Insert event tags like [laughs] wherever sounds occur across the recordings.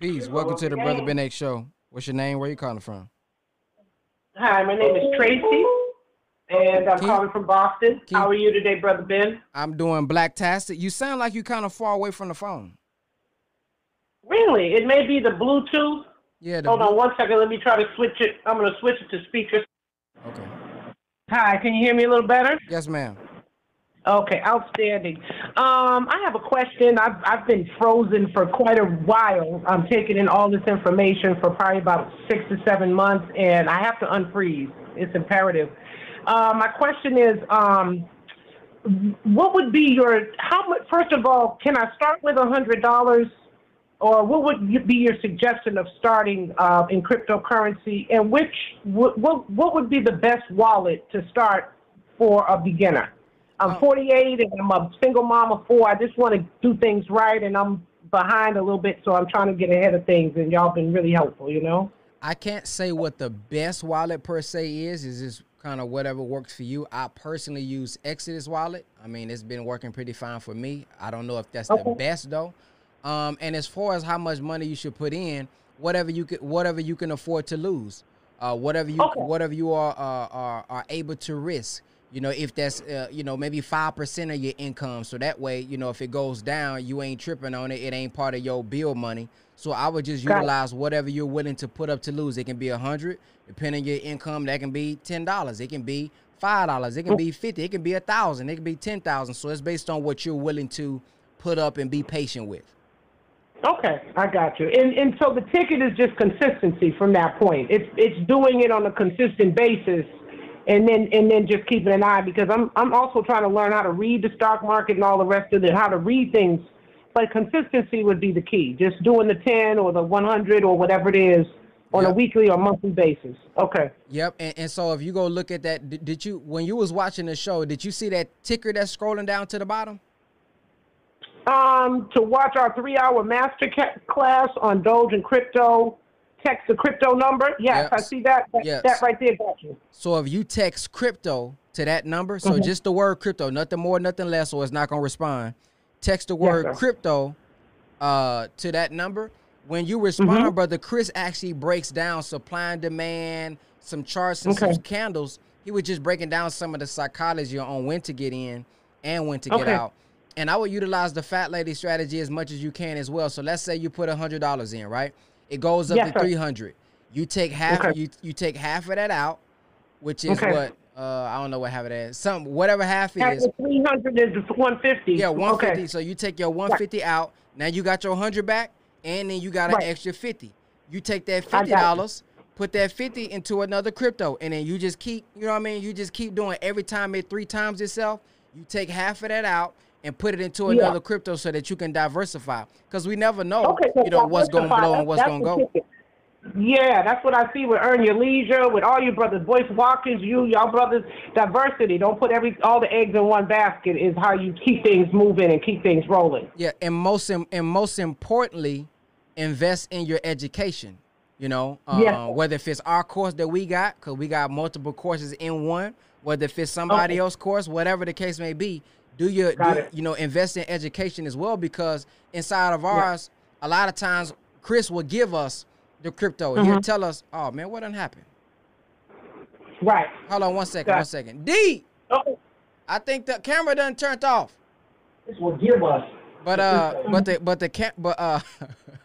Peace. [laughs] Welcome to the Brother Ben X Show. What's your name? Where are you calling from? Hi, my name is Tracy, and I'm calling from Boston. How are you today, Brother Ben? I'm doing blacktastic. You sound like you kind of far away from the phone. Really? It may be the Bluetooth. Yeah. The Hold on one second. Let me try to switch it. I'm going to switch it to speaker. Okay. Hi, can you hear me a little better? Yes, ma'am. Okay, outstanding. Um, I have a question. I've I've been frozen for quite a while. I'm taking in all this information for probably about six to seven months, and I have to unfreeze. It's imperative. Uh, my question is, um, what would be your how much? First of all, can I start with a hundred dollars, or what would be your suggestion of starting uh, in cryptocurrency? And which what what would be the best wallet to start for a beginner? I'm 48 and I'm a single mom of four. I just want to do things right, and I'm behind a little bit, so I'm trying to get ahead of things. And y'all been really helpful, you know. I can't say what the best wallet per se is. Is just kind of whatever works for you. I personally use Exodus wallet. I mean, it's been working pretty fine for me. I don't know if that's the best though. Um, and as far as how much money you should put in, whatever you can, whatever you can afford to lose, uh, whatever you, Okay. whatever you are, uh, are are able to risk. You know, if that's uh, you know maybe five percent of your income, so that way you know if it goes down, you ain't tripping on it. It ain't part of your bill money. So I would just utilize whatever you're willing to put up to lose. It can be a hundred, depending on your income. That can be ten dollars. It can be five dollars. It can be fifty. It can be a thousand. It can be ten thousand. So it's based on what you're willing to put up and be patient with. Okay, I got you. And and so the ticket is just consistency from that point. It's it's doing it on a consistent basis, and then and then just keeping an eye because I'm I'm also trying to learn how to read the stock market and all the rest of it, how to read things. But consistency would be the key. Just doing the 10 or the 100 or whatever it is on a weekly or monthly basis. Okay. Yep. And, and so if you go look at that, did, did you when you was watching the show, did you see that ticker that's scrolling down to the bottom? Um, to watch our three-hour master ca- class on Doge and crypto, text the crypto number. Yes, I see that. That, Yes. that right there got you. So if you text crypto to that number, so Mhm. just the word crypto, nothing more, nothing less, or it's not gonna respond. Text the word sir. crypto uh, to that number. When you respond, Mhm. brother, Chris actually breaks down supply and demand, some charts and some candles. He was just breaking down some of the psychology on when to get in and when to get out. And I would utilize the fat lady strategy as much as you can as well. So let's say you put a hundred dollars in, right? It goes up Yes, to sir. three hundred. You take half. Okay. You you take half of that out, which is Okay. what uh, I don't know what half of that is. Some whatever half it is. Half the 300 is 150. Yeah, one fifty. Okay. So you take your one fifty out. Now you got your hundred back, and then you got an Right. extra fifty. You take that 50 dollars, put that fifty into another crypto, and then you just keep. You know what I mean? You just keep doing every time it three times itself. You take half of that out and put it into Yeah. another crypto so that you can diversify. Because we never know, Okay, so you know, what's going to blow and what's going to go. ticket. Yeah, that's what I see with Earn Your Leisure, with all your brothers, Voice Walkers, you, y'all brothers, diversity. Don't put every all the eggs in one basket is how you keep things moving and keep things rolling. Yeah, and most and most importantly, invest in your education. You know, uh, whether if it's our course that we got, because we got multiple courses in one, whether if it's somebody Okay. else's course, whatever the case may be, do your do, you know invest in education as well because inside of ours, a lot of times Chris will give us the crypto and he'll tell us, "Oh man, what done happened?" Right. Hold on one second, one second. D, Okay. I think the camera done turned off. This will give us. But uh, but the but the cam but uh. [laughs]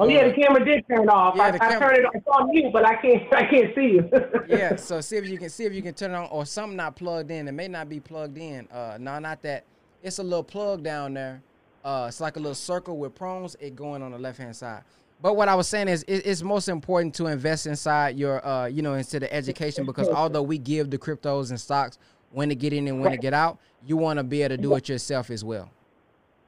Oh yeah, the camera did turn off. Yeah, I, I camera- turned it. It's on mute, but I can't. I can't see you. [laughs] yeah, so see if you can see if you can turn it on or something not plugged in. It may not be plugged in. Uh no, not that. It's a little plug down there. Uh it's like a little circle with prongs, it going on the left hand side. But what I was saying is it, it's most important to invest inside your uh you know into the education because although we give the cryptos and stocks when to get in and when to get out, you want to be able to do it yourself as well.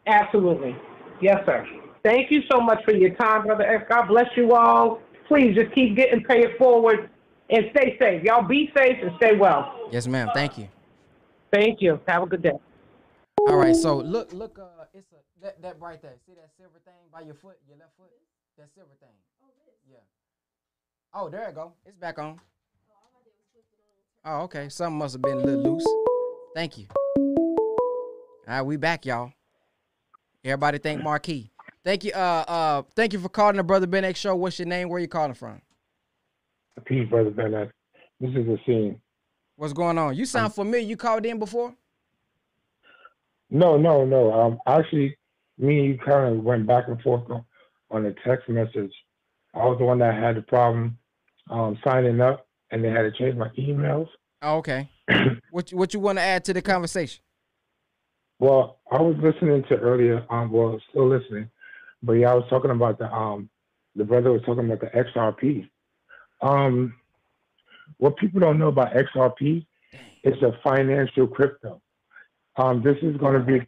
Absolutely. Yes, sir. Thank you so much for your time, Brother X. God bless you all. Please just keep getting paid forward and stay safe. Y'all be safe and stay well. Yes, ma'am. Thank you. Thank you. Have a good day. All right, so look, look, uh, it's a that that right there. See that silver thing by your foot, your left foot? That silver thing. Oh yeah. Oh, there it go. It's back on. Oh, okay. Something must have been a little loose. Thank you. All right, we back, y'all. Everybody thank Marquis. Thank you. Uh, uh, thank you for calling the Brother Ben X Show. What's your name? Where you calling from? Peace, brother Ben X. This is the scene. What's going on? You sound familiar. You called in before? No, no, no. Um, actually, me and you kind of went back and forth on, on a text message. I was the one that had the problem um, signing up, and they had to change my emails. Oh, okay. [clears throat] what what you want to add to the conversation? Well, I was listening to earlier. Um, well, still listening, but yeah, I was talking about the um, the brother was talking about the XRP. Um, what people don't know about XRP is a financial crypto. Um, this is going to be,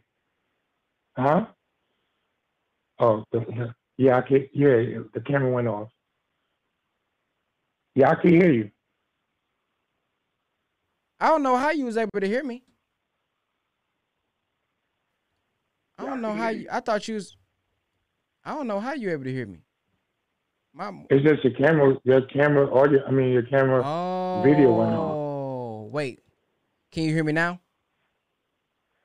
huh? Oh, the, the, yeah, I can. Yeah, the camera went off. Yeah, I can hear you. I don't know how you was able to hear me. I don't know how you. I thought you was. I don't know how you able to hear me. My. It's just your camera. Your camera audio. I mean, your camera oh, video went off. Oh wait, can you hear me now?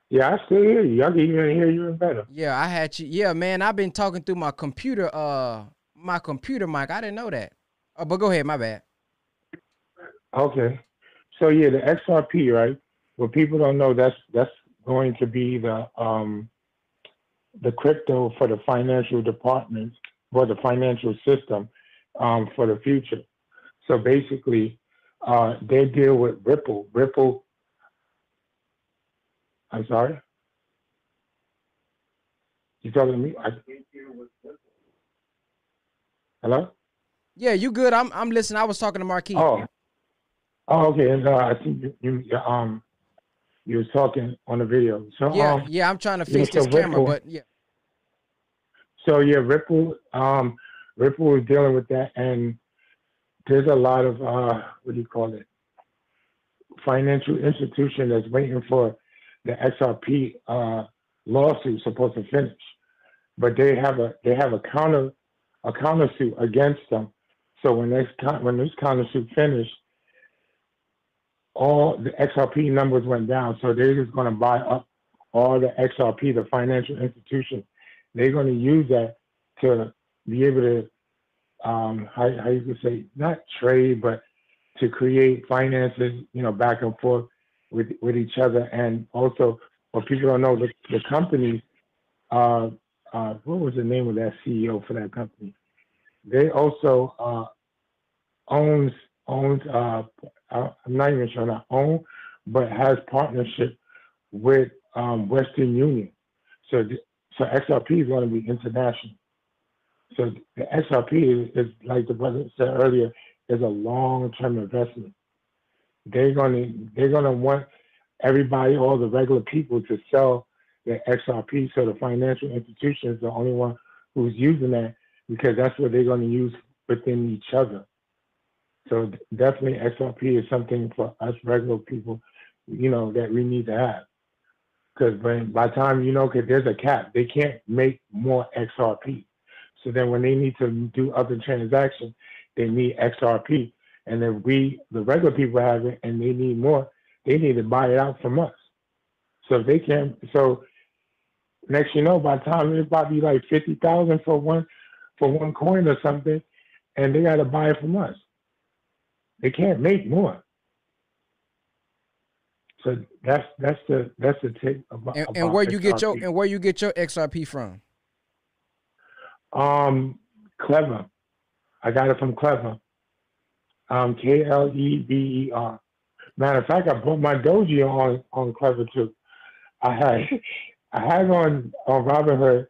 Yeah, I still hear you. I can even hear you even better. Yeah, I had you. Yeah, man, I've been talking through my computer. Uh, my computer mic. I didn't know that. Oh, but go ahead. My bad. Okay, so yeah, the XRP, right? What people don't know, that's that's going to be the um the crypto for the financial departments for the financial system um, for the future. So basically, uh, they deal with Ripple. Ripple. I'm sorry. You talking to me? I, think deal with hello. Yeah, you good? I'm I'm listening. I was talking to Marquis. Oh. Oh, okay. And uh, I think you, you um you was talking on the video. So yeah, um, yeah. I'm trying to fix this camera, but yeah. So yeah, Ripple, um, Ripple is dealing with that, and there's a lot of uh, what do you call it? Financial institution that's waiting for the XRP uh, lawsuit supposed to finish, but they have a they have a counter a countersuit against them. So when this when this countersuit finished, all the XRP numbers went down. So they're just going to buy up all the XRP, the financial institution they're going to use that to be able to, um, how, how you could say, not trade, but to create finances, you know, back and forth with with each other. And also, what people don't know, the, the company, uh, uh, what was the name of that CEO for that company? They also uh, owns owns. Uh, I'm not even sure not own, but has partnership with um, Western Union. So so XRP is going to be international. So the XRP is, is like the president said earlier, is a long-term investment. They're going to they're going to want everybody, all the regular people, to sell their XRP. So the financial institution is the only one who's using that because that's what they're going to use within each other. So definitely XRP is something for us regular people, you know, that we need to have. Because by the time you know, because there's a cap, they can't make more XRP. So then when they need to do other transactions, they need XRP. And then we, the regular people have it and they need more, they need to buy it out from us. So if they can't, so next you know, by the time it's probably like 50,000 for one, for one coin or something, and they got to buy it from us. They can't make more. So that's that's the that's the take about. And, and where you get your and where you get your XRP from? Um, Klever. I got it from Klever. Um, K L E B E R. Matter of fact, I put my Doji on on Klever too. I had [laughs] I had on on Robinhood,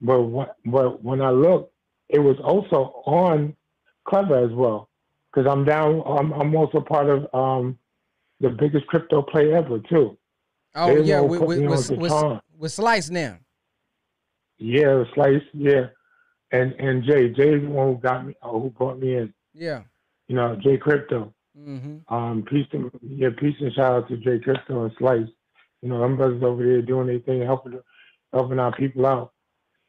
but what, but when I looked, it was also on Klever as well. Because I'm down. I'm, I'm also part of um the biggest crypto play ever too. Oh they yeah, with with, with, with, with, Slice now. Yeah, Slice, yeah, and and Jay, Jay's the one who got me, uh, who brought me in. Yeah. You know, Jay Crypto. Mm-hmm. Um, peace to yeah, peace and shout out to Jay Crypto and Slice. You know, them brothers over there doing their thing, helping helping our people out.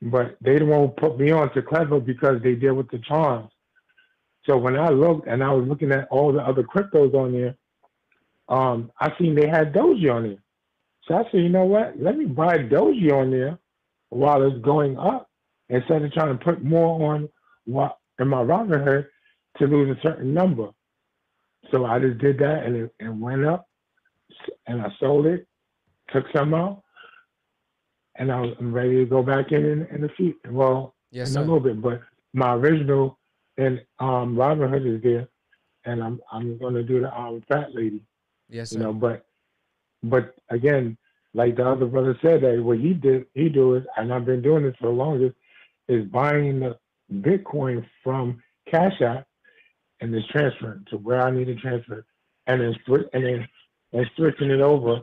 But they the one who put me on to Klever because they deal with the charms. So when I looked and I was looking at all the other cryptos on there, um, I seen they had Doji on there. So I said, you know what? Let me buy Doji on there while it's going up instead of trying to put more on what in my Robinhood to lose a certain number. So I just did that and it, it went up and I sold it, took some out, and I was, I'm ready to go back in in, in the future. Well, Yes, in sir. a little bit, but my original and um Robinhood is there, and I'm I'm gonna do the um fat lady, Yes, sir. you know. But but again, like the other brother said, that what he did, he do it, and I've been doing this for the longest, is buying the Bitcoin from Cash App and then transferring to where I need to transfer, and then and then and switching it over,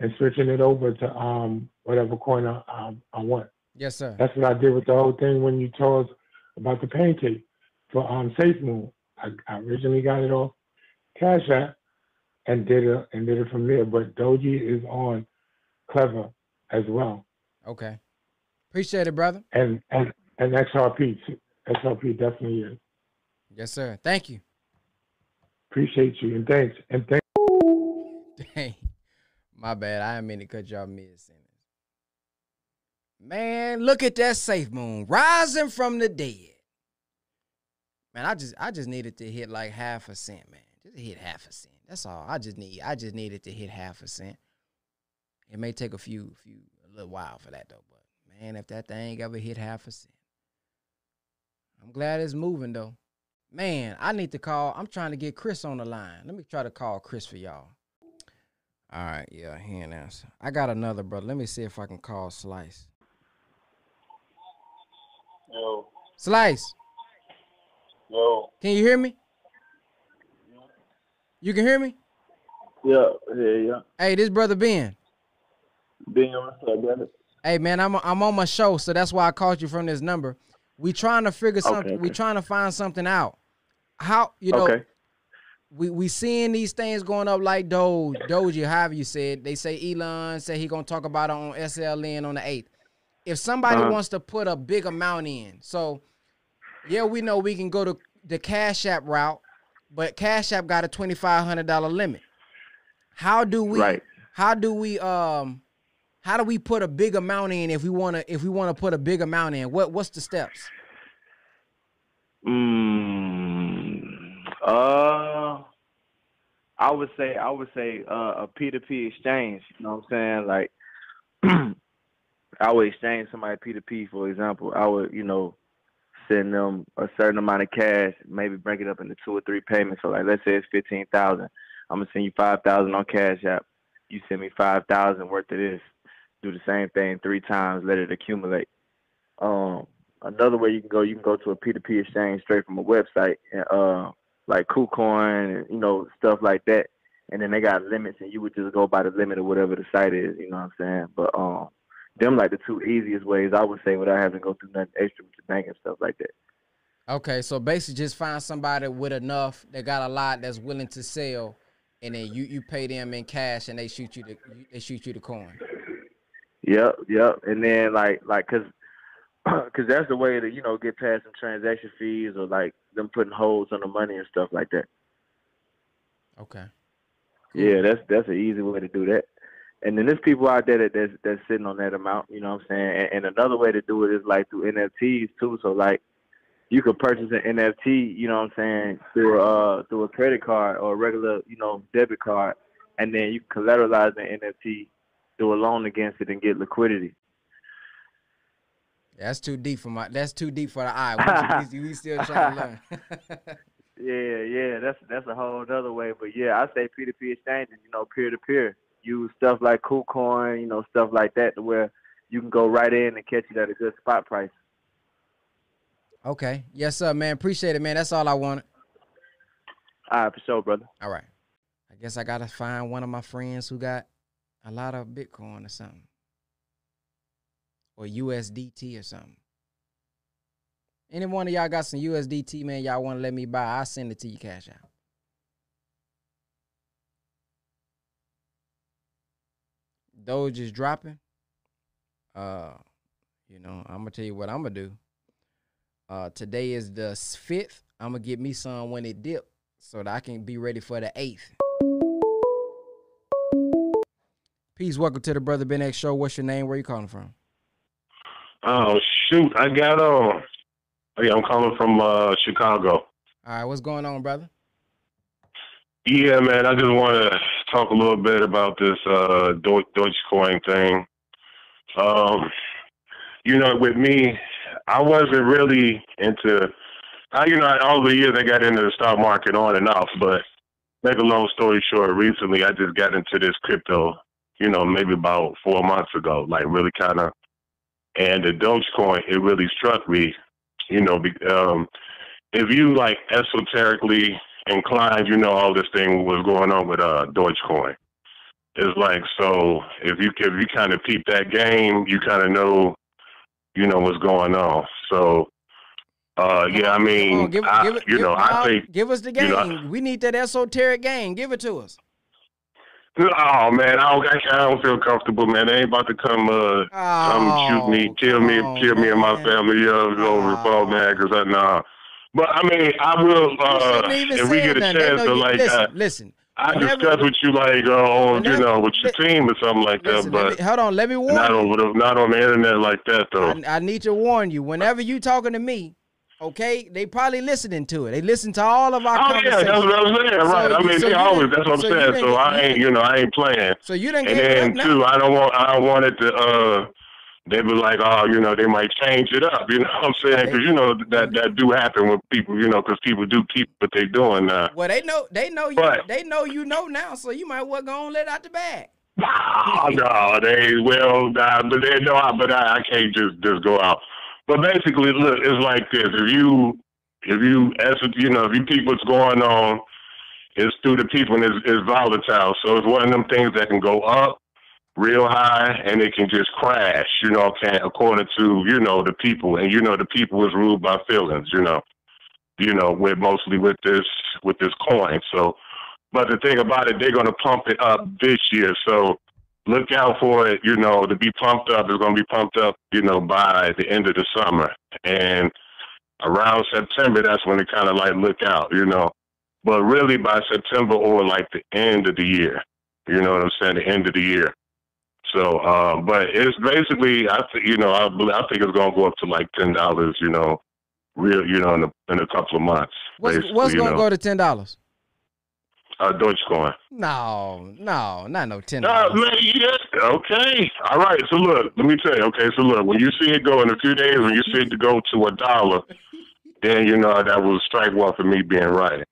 and switching it over to um whatever coin I um, I want. Yes, sir. That's what I did with the whole thing when you told us about the pancake for um Safe Moon. I, I originally got it off Cash App and did it and did it from there. But Doji is on Klever as well, Okay. Appreciate it, brother. and and and XRP too. XRP definitely is. Yes, sir. Thank you. Appreciate you and thanks and thanks. [laughs] Dang. My bad. I didn't mean to cut y'all mid sentence. Man, look at that safe moon rising from the dead. Man, I just I just needed to hit like half a cent, man. Just hit half a cent. That's all. I just need I just needed it to hit half a cent. It may take a few few a little while for that though, but man, if that thing ever hit half a cent. I'm glad it's moving though. Man, I need to call. I'm trying to get Chris on the line. Let me try to call Chris for y'all. All right, yeah, he ain't answer. I got another brother. Let me see if I can call Slice. Yo, Slice, yo, can you hear me? You can hear me? yeah, yeah, yeah. Hey, this brother Ben. Being what's up, brother? Hey man, I'm I'm on my show, so that's why I called you from this number. We trying to figure something. We okay. trying to find something out. How you know? Okay. we we seeing these things going up like Doge, Doji, however you said. They say Elon said he gonna talk about it on SLN on the eighth. If somebody Uh-huh. wants to put a big amount in, so yeah, we know we can go to the Cash App route, but Cash App got a twenty five hundred dollar limit. How do we? Right. How do we? Um, how do we put a big amount in if we wanna if we wanna put a big amount in? What what's the steps? Mm, uh, I would say I would say uh, a P two P exchange. You know what I'm saying? Like, [clears throat] I would exchange somebody P two P. For example, I would you know send them a certain amount of cash, maybe break it up into two or three payments. So like, let's say it's fifteen thousand. I'm gonna send you five thousand on Cash App. You send me five thousand worth of this. Do the same thing three times. Let it accumulate. Um, another way you can go, you can go to a P2P exchange straight from a website, and, uh, like KuCoin and you know stuff like that. And then they got limits, and you would just go by the limit of whatever the site is. You know what I'm saying? But um, them like the two easiest ways I would say without having to go through nothing extra with the bank and stuff like that. Okay, so basically just find somebody with enough that got a lot that's willing to sell, and then you you pay them in cash and they shoot you the they shoot you the coin. Yep, yep. And then like like cause [clears throat] cause that's the way to you know get past some transaction fees or like them putting holds on the money and stuff like that. Okay. Yeah, that's that's an easy way to do that. And then there's people out there that that's, that's sitting on that amount, you know what I'm saying? And, and another way to do it is like through NFTs too. So like you could purchase an NFT, you know what I'm saying, through uh through a credit card or a regular, you know, debit card, and then you collateralize the NFT, do a loan against it, and get liquidity. That's too deep for my. That's too deep for the eye. We, we, still trying to learn. [laughs] [laughs] Yeah, yeah, that's that's a whole other way. But yeah, I say P two P exchanges, you know, peer to peer. Use stuff like KuCoin, you know, stuff like that, to where you can go right in and catch it at a good spot price. okay. Yes, sir, man. Appreciate it, man. That's all I wanted. All right, for sure, brother. All right. I guess I gotta find one of my friends who got a lot of Bitcoin or something, or USDT or something. Any one of y'all got some USDT, man? Y'all want to let me buy? I'll send it to you, cash out. Doge is dropping. Uh, you know, I'm gonna tell you what I'm gonna do. Uh, today is the fifth. I'm gonna get me some when it dip, so that I can be ready for the eighth. Peace. Welcome to the Brother Ben X Show. What's your name? Where you calling from? Oh shoot, I got uh oh, yeah, I'm calling from uh Chicago. All right, what's going on, brother? Yeah, man, I just want to talk a little bit about this uh Doge Dogecoin thing. Um, you know, with me, I wasn't really into. I, you know, all the years I got into the stock market on and off, but make a long story short, recently I just got into this crypto. You know, maybe about four months ago, like really kind of. And the Dogecoin, it really struck me. You know, um, if you like esoterically inclined, you know all this thing was going on with uh Dogecoin. It's like so if you if you kind of peep that game, you kind of know, you know what's going on. So, uh, yeah, I mean, on, give, I, give it, you give, know, I think, give us the you game. know, we need that esoteric game. Give it to us. oh man, I don't, I don't feel comfortable, man. They ain't about to come, uh, come shoot me, Oh, kill me, on, kill me and my man. family, yeah, over the phone, man, because I nah. But I mean, I will, uh, if we get a nothing. Chance to like, listen, uh, listen. I Whenever- discuss with you like, uh, on, you know, with your team or something like that, Listen, let but me, hold on. Let me warn not you. over the, not on the internet like that though. I, I need to warn you. Whenever you talking to me, okay, they probably listening to it. They listen to all of our Oh yeah, that's what I'm saying, So right? I mean, so they always. That's what I'm so saying. So I ain't, you know, I ain't playing. so you didn't And get then too, I don't want, I don't want it to. uh They be like, oh, you know, they might change it up. [laughs] You know what I'm saying? Because you know that mm-hmm. that do happen with people. You know, because people do keep what they doing now. Well, they know they know you But- they know you know now, so you might well go and let out the bag. Oh, [laughs] no, they will. nah, but they know, but I, I can't just just go out. But basically, look, it's like this: if you, if you, as you know, if you keep what's going on, it's through the people and it's, it's volatile. So it's one of them things that can go up real high and it can just crash. You know, can according to you know the people, and you know the people is ruled by feelings. You know, you know, with mostly with this with this coin. So. But the thing about it, they're to pump it up this year. So look out for it, you know, to be pumped up. It's going to be pumped up, you know, by the end of the summer. And around September, that's when it kind of like look out, you know. But really by September or like the end of the year, you know what I'm saying? The end of the year. So, um, but it's basically, I th- you know, I, I think it's going to go up to like ten dollars, you know, real, you know, in a, in a couple of months. What's what's gonna know. go to ten dollars? Uh, Dogecoin. No, no, not no ten No, dollars. man, yeah, okay. All right, so look, let me tell you, okay, so look, when you see it go in a few days, when you see it go to a dollar, then you know that will strike one for me being right.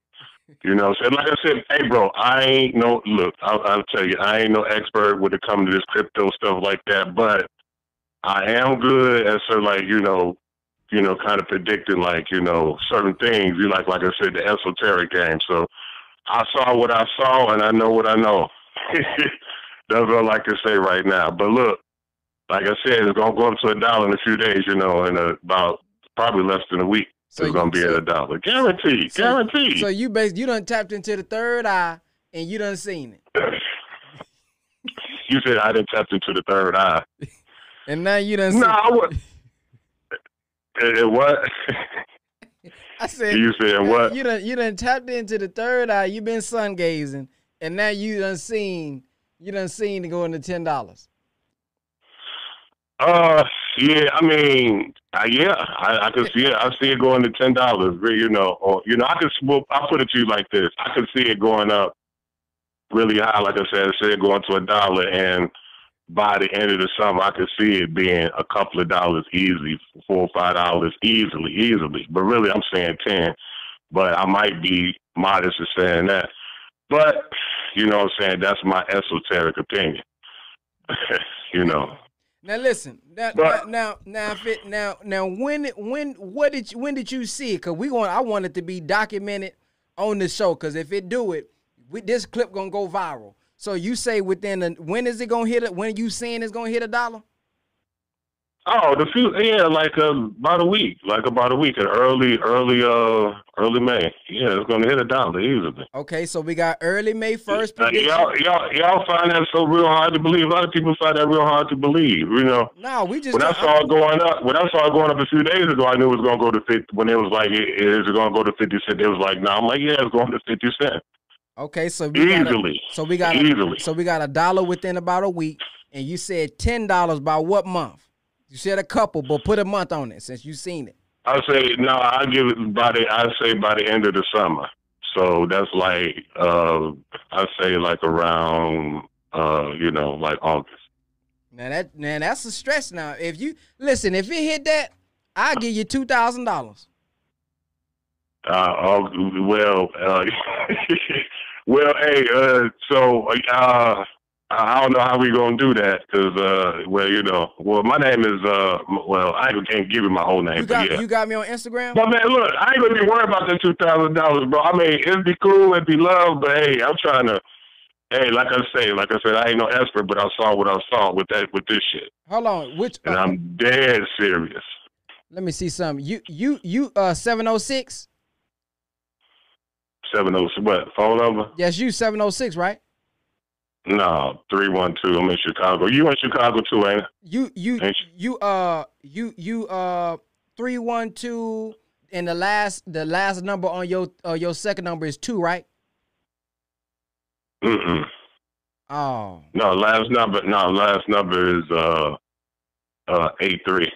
You know, so like I said, hey, bro, I ain't no, look, I'll, I'll tell you, I ain't no expert when it comes to this crypto stuff like that, but I am good at sort of like, you know, you know, kind of predicting like, you know, certain things. You like, like I said, the esoteric game. So I saw what I saw and I know what I know. [laughs] That's all I can say right now. But look, like I said, it's gonna go up to a dollar in a few days, you know, in about probably less than a week. So it's gonna be so- at a dollar. Guaranteed. So- guaranteed. So you bas you done tapped into the third eye and you done seen it, you said I didn't tap into the third eye. and now you done. No, seen I would. [laughs] Eh, eh, what? I said you said what? You done you done tapped into the third eye. You been sun gazing, and now you done seen you done seen to go into ten dollars. Uh, yeah. I mean, uh, yeah. I, I could see it. I see it going to ten dollars. You know, or you know, I could. Well, I'll put it to you like this: I could see it going up really high. Like I said, I see it going to a dollar, and by the end of the summer, I could see it being a couple of dollars easy, four or five dollars easily, easily. But really, I'm saying ten. But I might be modest in saying that. But you know, what I'm saying that's my esoteric opinion. [laughs] you know. Now listen. Now But- now now if it now now when it- when what did you, when did you see it? Cause we want I want it to be documented on the show. Cause if it do it, we, this clip gonna go viral. So you say within a, when is it gonna hit it? When you saying it's gonna hit a dollar? Oh, the few yeah, like uh, about a week, like about a week in early, early, uh, early May. Yeah, it's gonna hit a dollar easily. Okay, so we got early May first Uh, y'all, y'all, y'all find that so real hard to believe. A lot of people find that real hard to believe. You know, no, we just when I saw it going up, when I saw it going up a few days ago, I knew it was gonna go to fifty. When it was like, it, is it gonna go to fifty cent? It was like, no. I'm like, yeah, it's going to fifty cent Okay, so we got a, easily. so we got a, easily. so we got a dollar within about a week, and you said ten dollars by what month? You said a couple, but put a month on it since you seen it. I say no. I give it by the. I say by the end of the summer. So that's like uh, I say like around uh, you know like August. Now that man, that's a stress. Now, if you listen, if it hit that, I'll give you two thousand dollars. Uh, well, uh, [laughs] well, hey, uh, so uh, I don't know how we gonna do that because, uh, well, you know, well, my name is, uh, well, I can't give you my whole name. You got but yeah. you got me on Instagram. But man, look, I ain't gonna be worried about the two thousand dollars, bro. I mean, it'd be cool, it'd be love, but hey, I'm trying to. Hey, like I say, like I said, I ain't no expert, but I saw what I saw with that with this shit, Hold on, which? and uh, I'm dead serious. let me see something. You you you uh seven oh six. Seven oh what phone number? Yes, you seven oh six, right? No, three one two. I'm in Chicago. You in Chicago too, ain't it? You you Ain't you uh you you uh three one two and the last the last number on your uh, your second number is two, right? Mm-mm. Oh, No, last number. No, last number is uh uh eight three.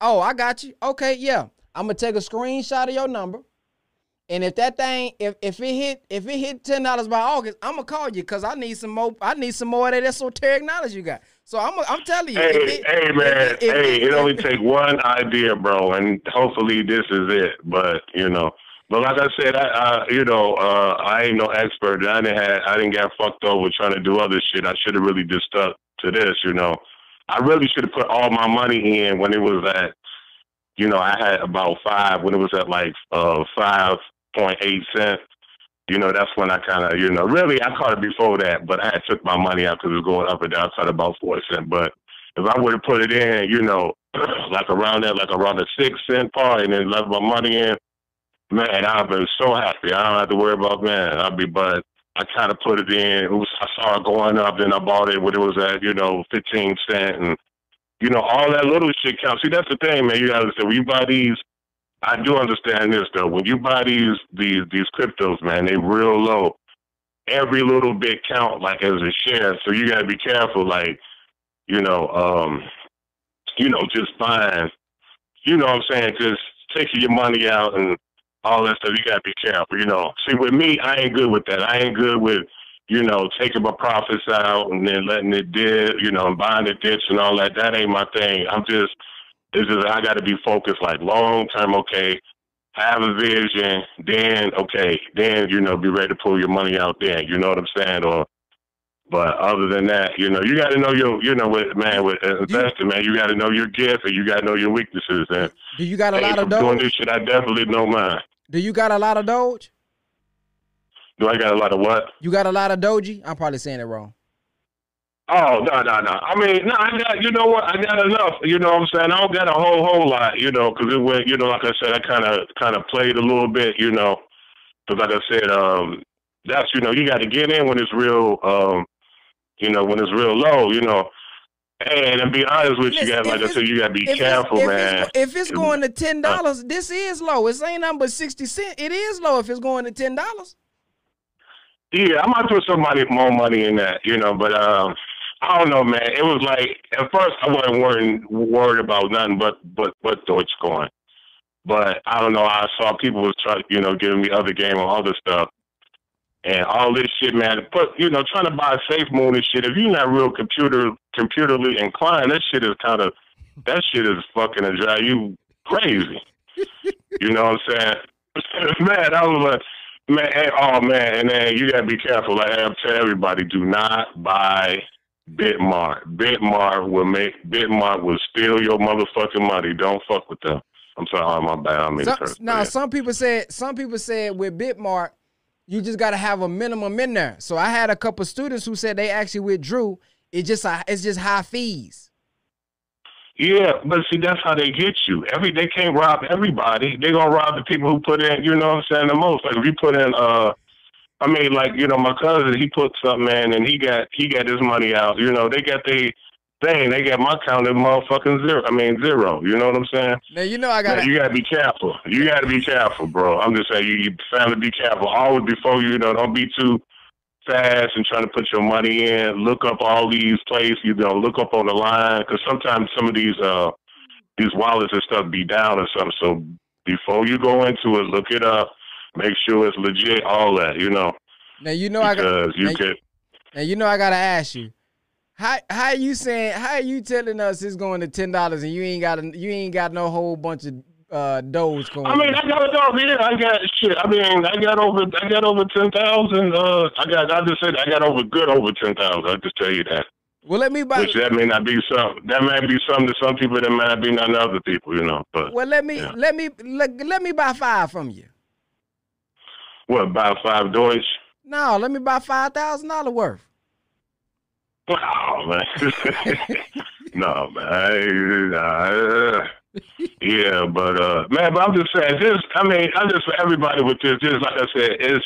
oh, I got you. Okay, yeah, I'm gonna take a screenshot of your number, and if that thing if if it hit if it hit ten dollars by August, I'm gonna call you because I need some more. I need some more of that esoteric knowledge you got. So I'm I'm telling you. Hey, it- hey, man. if it- hey, it- it only [laughs] take one idea, bro, and hopefully this is it. But you know, but like I said, I, I you know, uh, I ain't no expert. I didn't have, I didn't get fucked over trying to do other shit. I should have really just stuck to this. You know, I really should have put all my money in when it was at, you know, I had about five when it was at like uh five point eight cents. You know, that's when I kind of, you know, really I caught it before that, but I took my money out because it was going up and down. I caught about four cents. But if I would have put it in, you know, [clears throat] like around that, like around the six cent part, and then left my money in, man, I've been so happy. I don't have to worry about man. I'll be, but I kind of put it in. It was, I saw it going up, then I bought it when it was at, you know, fifteen cent, and you know, all that little shit counts. See, that's the thing, man. You gotta understand when you buy these. I do understand this though. When you buy these these these cryptos, man, they real low. Every little bit count like as a share. So you gotta be careful, like, you know, um, you know, just buying you know what I'm saying, just taking your money out and all that stuff, you gotta be careful, you know. See with me, I ain't good with that. I ain't good with, you know, taking my profits out and then letting it dip, you know, and buying the dips and all that. That ain't my thing. I'm just it's just I gotta be focused like long term, okay, have a vision, then okay, then, you know, be ready to pull your money out then, you know what I'm saying? Or but other than that, you know, you got to know your, you know, with man, with uh, investing, man, you got to know your gift and you got to know your weaknesses. And do you got a hey, lot of from doing Doge? this shit, I definitely know mine. Do you got a lot of Doge? Do I got a lot of what? You got a lot of Doji? I'm probably saying it wrong. Oh no no no! I mean, no, I got you know what? I got enough. You know what I'm saying? I don't got a whole whole lot. You know, because it went. You know, like I said, I kind of kind of played a little bit. You know, because like I said, um, that's you know, you got to get in when it's real. Um, you know, when it's real low. You know, and to be honest with you guys, like I said, you got to be careful, if man. It's, if it's going to ten dollars, this is low. It ain't nothing but sixty cent. It is low if it's going to ten dollars. Yeah, I might put some money, more money in that, you know, but um, I don't know, man. It was like at first I wasn't worried, worried about nothing but but but Dogecoin. But I don't know. I saw people was trying, you know, giving me other game on other stuff, and all this shit, man. But you know, trying to buy Safe Moon and shit. If you're not real computer computerly inclined, that shit is kind of that shit is fucking to drive you crazy. you know what I'm saying? [laughs] man, I was like. Man, oh man, and then you gotta be careful. Like I tell everybody, do not buy Bitmart. Bitmart will make Bitmart will steal your motherfucking money. Don't fuck with them. I'm sorry, my bad. I mean, Some, now some people said some people said with Bitmart, you just got to have a minimum in there. So I had a couple students who said they actually withdrew. It's just uh, it's just high fees. Yeah, but see, that's how they get you. Every they can't rob everybody. They gonna rob the people who put in. You know what I'm saying? The most. Like if you put in, uh, I mean, like you know, my cousin, he put something in, and he got he got his money out. You know, they got they thing. They got my count at motherfucking zero. I mean zero. You know what I'm saying? Now you know I got you gotta be careful. You gotta be careful, bro. I'm just saying, you, you family, be careful. Always before you, you know, don't be too fast and trying to put your money in. Look up all these places. You know, look up on the line because sometimes some of these uh these wallets and stuff be down or something. So before you go into it, look it up, make sure it's legit, all that, you know. Now you know I got. Because you now, can now you know I gotta ask you. How how you saying? How you telling us it's going to ten dollars and you ain't got a, you ain't got no whole bunch of uh Dogecoin? I mean, I got it over here. I got shit. I mean, I got over, I got over ten thousand. Uh, I got, I just said I got over good over ten thousand. I just tell you that. well, let me buy. Which that may not be some. That may be something to some people. That may not be none to other people. You know. But Well, let me Yeah. let me let, let me buy five from you. What about five Doge? No, let me buy five thousand dollar worth. [laughs] Oh man, [laughs] no man. I, uh, yeah, but uh, man, but I'm just saying, this. I mean, I'm just for everybody with this, just like I said, it's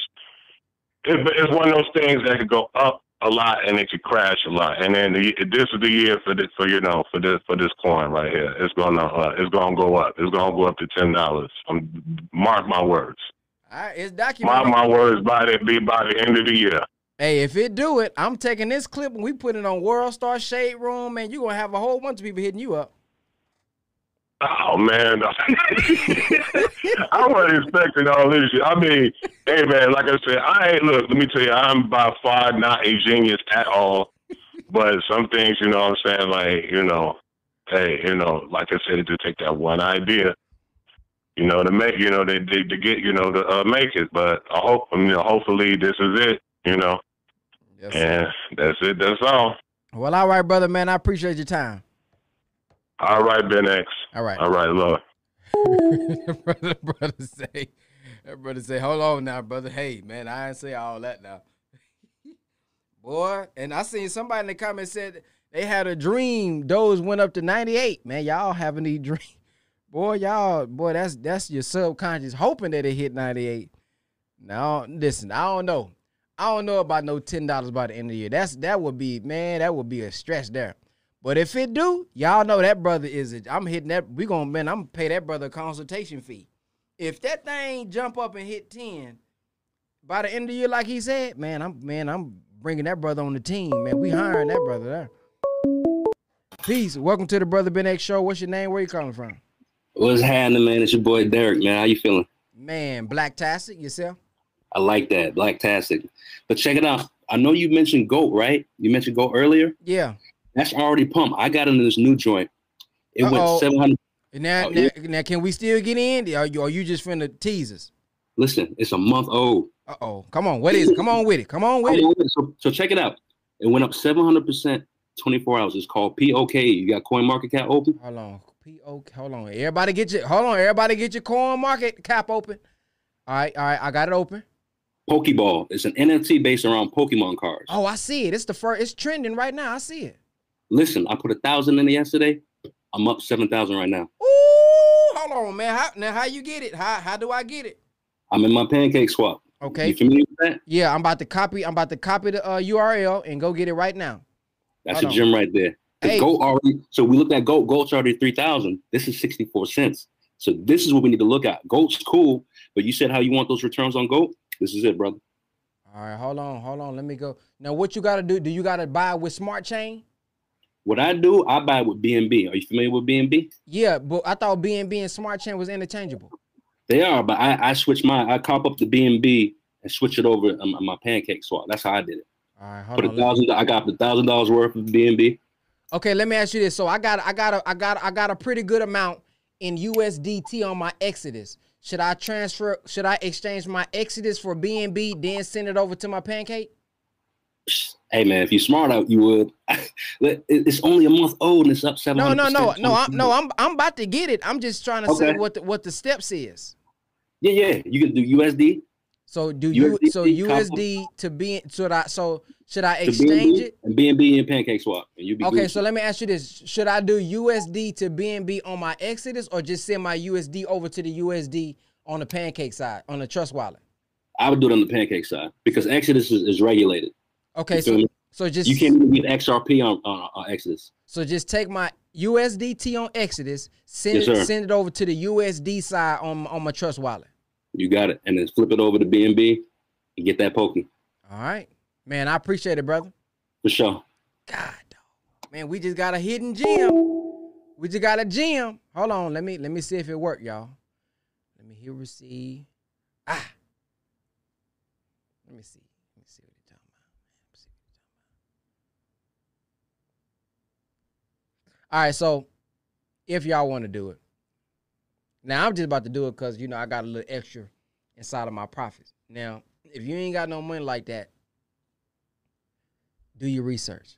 it, it's one of those things that could go up a lot and it could crash a lot. And then the, this is the year for this, for you know, for this for this coin right here. It's gonna uh, it's gonna go up. It's gonna go up to ten dollars. Um, mark my words. Right, it's documented. my words. By that be by the end of the year. Hey, if it do it, I'm taking this clip and we put it on World Star Shade Room, and you're gonna have a whole bunch of people hitting you up. Oh man, [laughs] I wasn't expecting all this shit. I mean, hey man, like I said, I ain't look. Let me tell you, I'm by far not a genius at all. But some things, you know, what I'm saying, like you know, hey, you know, like I said, it just take that one idea, you know, to make, you know, they, to, to get, you know, to uh, make it. But I hope, you know, hopefully this is it, you know, Yes, and that's it. That's all. Well, all right, brother, man. I appreciate your time. All right, Ben X. All right. All right, love. [laughs] brother, brother say, brother say, hold on now, brother. Hey, man, I ain't say all that now. [laughs] Boy, and I seen somebody in the comments said they had a dream. Those went up to 98. Man, y'all having these dream. Boy, y'all, boy, that's that's your subconscious hoping that it hit 98. Now, listen, I don't know. I don't know about no ten dollars by the end of the year. That's that would be, man, that would be a stretch there. But if it do, y'all know that brother is. it. I'm hitting that. We gonna man. I'm gonna pay that brother a consultation fee. If that thing jump up and hit ten by the end of the year, like he said, man, I'm man, I'm bringing that brother on the team. Man, we hiring that brother there. Peace. Welcome to the Brother Ben X Show. What's your name? Where you calling from? What's happening, man? It's your boy Derek, man. How you feeling? Man, Black Tastic yourself. I like that, Blacktastic. But check it out. I know you mentioned goat, right? You mentioned goat earlier. Yeah. That's already pumped. I got into this new joint. It Uh-oh. went seven hundred. Now, Oh, now, yeah. now, can we still get in? Are you, are you just finna tease us? Listen, it's a month old. Uh oh. Come on. What is it? Come on with it. Come on with it. So, so check it out. It went up seven hundred percent, twenty four hours. It's called POK. You got Coin Market Cap open? Hold on. P-O- hold on. Everybody get your hold on. Everybody get your coin market cap open. All right, all right. I got it open. Pokeball. It's an NFT based around Pokemon cards. Oh, I see it. It's the first. It's trending right now. I see it. Listen, I put a thousand in it yesterday. I'm up seven thousand right now. Ooh, hold on, man. How, now, how you get it? How how do I get it? I'm in my pancake swap. Okay. You familiar with that? Yeah, I'm about to copy. I'm about to copy the uh, URL and go get it right now. That's Hold a on. gem right there. Hey. goat already. So we looked at gold. Goat's already three thousand. This is sixty four cents. So this is what we need to look at. Goat's cool, but you said how you want those returns on gold. This is it, brother. All right, hold on, hold on. Let me go. Now, what you got to do? Do you got to buy with Smart Chain? What I do, I buy with BNB. Are you familiar with BNB? Yeah, but I thought BNB and Smart Chain was interchangeable. They are, but I, I switch mine. I cop up the BNB and switch it over on, my pancake swap. That's how I did it. All right, hold Put a on. let- thousand. I got the thousand dollars worth of BNB. Okay, let me ask you this. So I got I got a I got I got a pretty good amount in USDT on my Exodus. Should I transfer should I exchange my Exodus for BNB then send it over to my pancake? Hey man, if you smart out, you would. [laughs] It's only a month old and it's up seven. No, no, no, no. I'm no, I'm I'm about to get it. I'm just trying to say Okay. what the what the steps is. Yeah, yeah. You can do USD So do you so. USD to be should I so should I exchange it? and BNB and pancake swap, and you be Okay, so let me ask you this. Should I do USD to BNB on my Exodus or just send my USD over to the USD on the pancake side, on the trust wallet? I would do it on the pancake side because Exodus is, is regulated. Okay, so me? so just You can't even get XRP on, on, on Exodus. so just take my USDT on Exodus, send Yes, it sir. send it over to the USD side on on my trust wallet. You got it, and then flip it over to BNB and get that poking All right, man, I appreciate it, brother. for sure. God, dog. man, we just got a hidden gem. We just got a gem. Hold on. Let me let me see if it worked, y'all. Let me hear receive. Ah. Let me see. Let me see what you're talking about. Let me see what you're talking about. All right, so if y'all want to do it. Now I'm just about to do it because you know I got a little extra inside of my profits. Now, if you ain't got no money like that, do your research.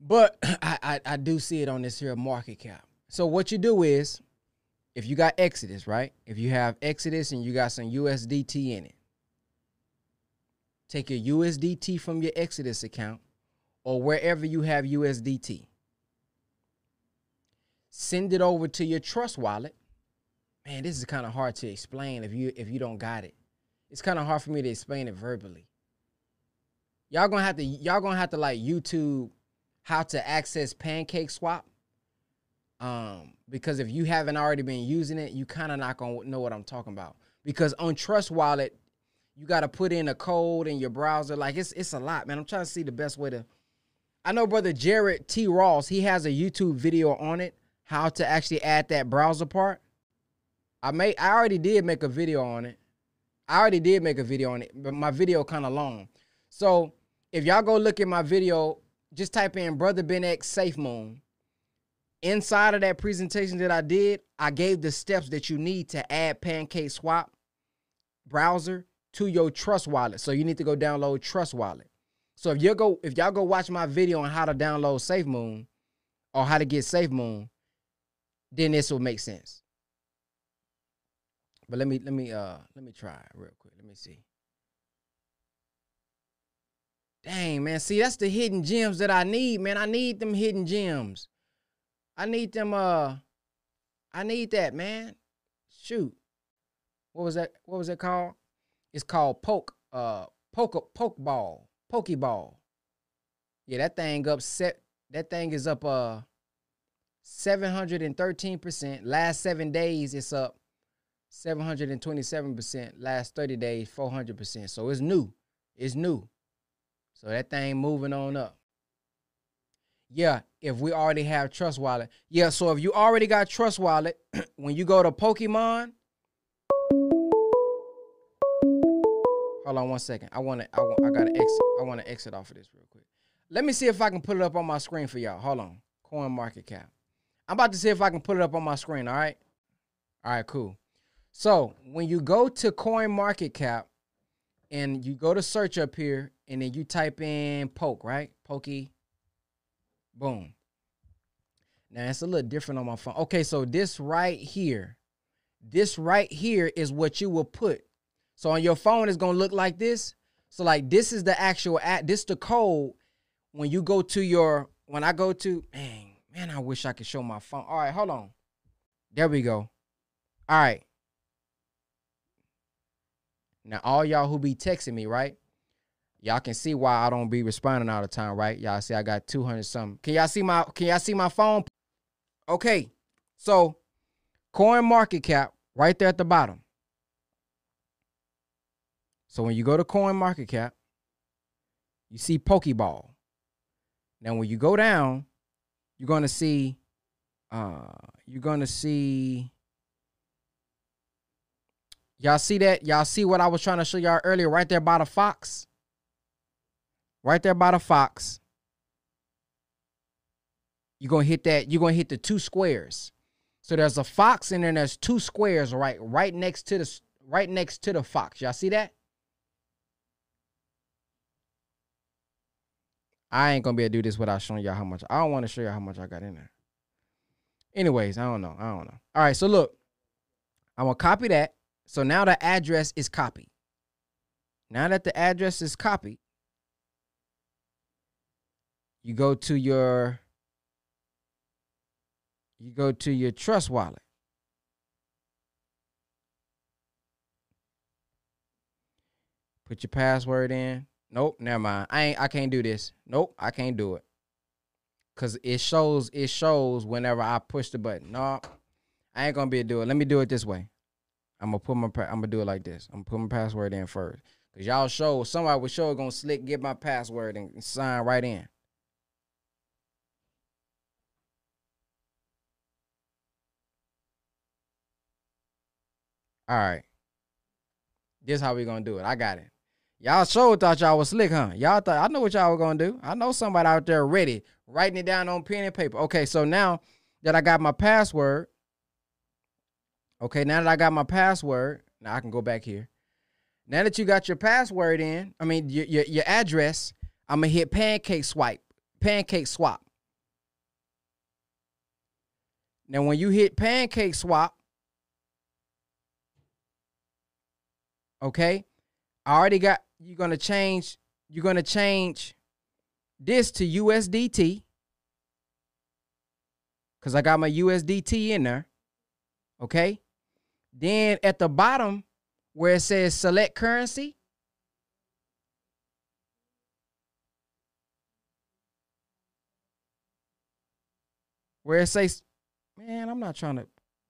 But [clears throat] I, I, I do see it on this here market cap. So what you do is, if you got Exodus, right? If you have Exodus and you got some USDT in it, take your USDT from your Exodus account or wherever you have USDT. Send it over to your trust wallet. Man, this is kind of hard to explain if you if you don't got it. It's kind of hard for me to explain it verbally. Y'all gonna have to y'all gonna have to like YouTube how to access Pancake Swap. Um, because if you haven't already been using it, you kind of not gonna know what I'm talking about. Because on Trust Wallet, you got to put in a code in your browser. Like it's it's a lot, man. I'm trying to see the best way to. I know brother Jared T. Ross. He has a YouTube video on it, how to actually add that browser part. I made. I already did make a video on it. I already did make a video on it, but my video kind of long. So if y'all go look at my video, just type in Brother Ben X Safe Moon. Inside of that presentation that I did, I gave the steps that you need to add Pancake Swap browser to your Trust Wallet. So you need to go download Trust Wallet. So if you go, if y'all go watch my video on how to download Safe Moon or how to get Safe Moon, then this will make sense. But let me let me uh let me try real quick. Let me see. Dang, man. See, that's the hidden gems that I need, man. I need them hidden gems. I need them uh I need that, man. Shoot. What was that? What was it called? It's called poke uh poke poke ball. Pokeball. Yeah, that thing up set that thing is up uh 713%. Last 7 days it's up 727%. Last 30 days 400%. So it's new. It's new. So that thing moving on up. Yeah, if we already have Trust Wallet. Yeah, so if you already got Trust Wallet, [clears throat] when you go to Pokemon, hold on one second. I want to. I, I gotta exit. I want to exit off of this real quick. Let me see if I can put it up on my screen for y'all. Hold on. Coin Market Cap. I'm about to see if I can put it up on my screen. All right. All right. Cool. So when you go to Coin Market Cap, and you go to search up here, and then you type in poke, right? Pokey. Boom. Now it's a little different on my phone. Okay, so this right here, this right here is what you will put. So on your phone, it's gonna look like this. So like this is the actual at this the code when you go to your when I go to man, man, I wish I could show my phone. All right, hold on. There we go. All right. Now all y'all who be texting me, right? Y'all can see why I don't be responding all the time, right? Y'all see I got 200 something. Can y'all see my can y'all see my phone? Okay. So coin market cap right there at the bottom. So when you go to coin market cap, you see Pokeball. Now when you go down, you're gonna see uh you're gonna see Y'all see that? Y'all see what I was trying to show y'all earlier right there by the fox? right there by the fox. You're gonna hit that, you're gonna hit the two squares. So there's a fox and then there's two squares right right next to the right next to the fox. Y'all see that? I ain't gonna be able to do this without showing y'all how much. I don't want to show y'all how much I got in there. Anyways, I don't know. I don't know. All right, so look, I'm gonna copy that. So now the address is copied. Now that the address is copied, you go to your you go to your trust wallet. Put your password in. Nope, never mind. I ain't I can't do this. Nope, I can't do it. Cause it shows it shows whenever I push the button. No, nope, I ain't gonna be a do it. Let me do it this way. I'm gonna put my I'm gonna do it like this. I'm gonna put my password in first. Cause y'all show somebody was sure gonna slick get my password and sign right in. All right. This how we gonna do it. I got it. Y'all sure thought y'all was slick, huh? Y'all thought I know what y'all were gonna do. I know somebody out there ready, writing it down on pen and paper. Okay, so now that I got my password, okay, now that I got my password, now I can go back here. Now that you got your password in, I mean your your, your address, I'm gonna hit pancake swipe, pancake swap. Now when you hit pancake swap, okay, I already got you're gonna change, you're gonna change this to USDT. Cause I got my USDT in there. Okay. Then at the bottom, where it says select currency. Where it says, man, I'm not trying to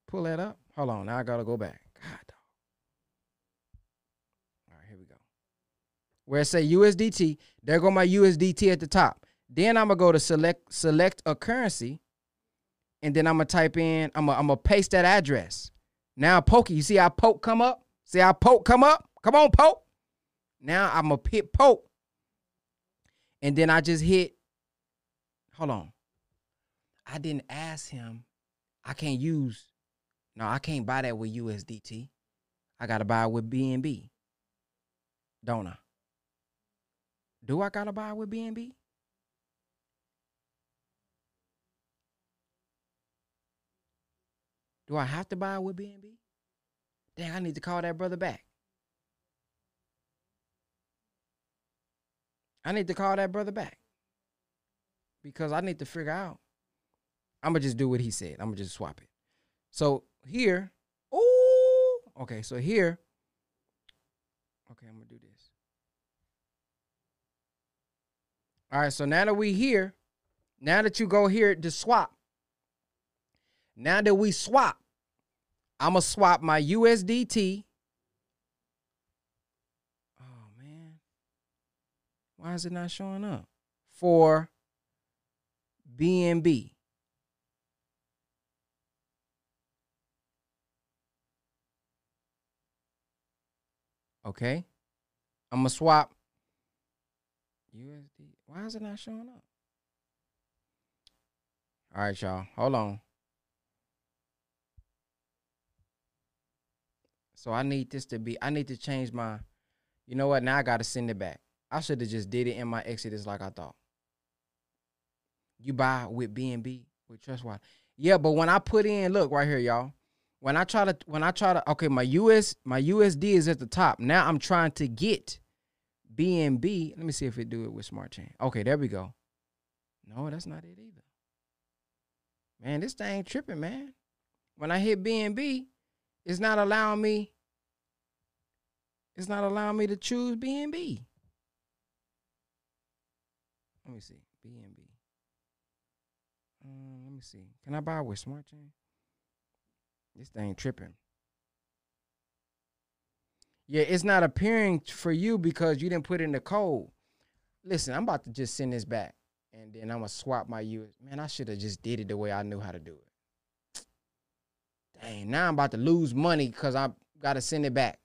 pull that up. Hold on, now I gotta go back. God, dog. All right, here we go. Where it say USDT, there go my USDT at the top. Then I'm gonna go to select select a currency, and then I'm gonna type in. I'm gonna, I'm gonna paste that address. Now Pokey, you see how Poke come up? See how Poke come up? Come on, Poke. Now I'm gonna hit Poke. And then I just hit, hold on. I didn't ask him. I can't use, no, I can't buy that with USDT. I gotta buy it with BNB. Don't I? Do I gotta buy it with BNB? Do I have to buy it with BNB? Dang, I need to call that brother back. I need to call that brother back. Because I need to figure out. I'm gonna just do what he said. I'm gonna just swap it. So here, oh, okay. So here, okay, I'm gonna do this. All right. So now that we here, now that you go here to swap, now that we swap, I'm gonna swap my USDT. Oh man, why is it not showing up? For BNB. Okay, I'm gonna swap USD. Why is it not showing up? All right, y'all. Hold on. So I need this to be, I need to change my, you know what? Now I got to send it back. I should have just did it in my Exodus like I thought. You buy with BNB with Trustwise. Yeah, but when I put in, look right here, y'all. When I try to, when I try to, okay, my US, my USD is at the top. Now I'm trying to get BNB. Let me see if it do it with Smart Chain. Okay, there we go. No, that's not it either. Man, this thing tripping, man. When I hit BNB, it's not allowing me. It's not allowing me to choose BNB. Let me see. BNB. Uh, let me see. Can I buy with Smart Chain? This thing tripping. Yeah, it's not appearing for you because you didn't put in the code. Listen, I'm about to just send this back. And then I'm gonna swap my US. Man, I should have just did it the way I knew how to do it. [tsk] Dang, now I'm about to lose money because I gotta send it back.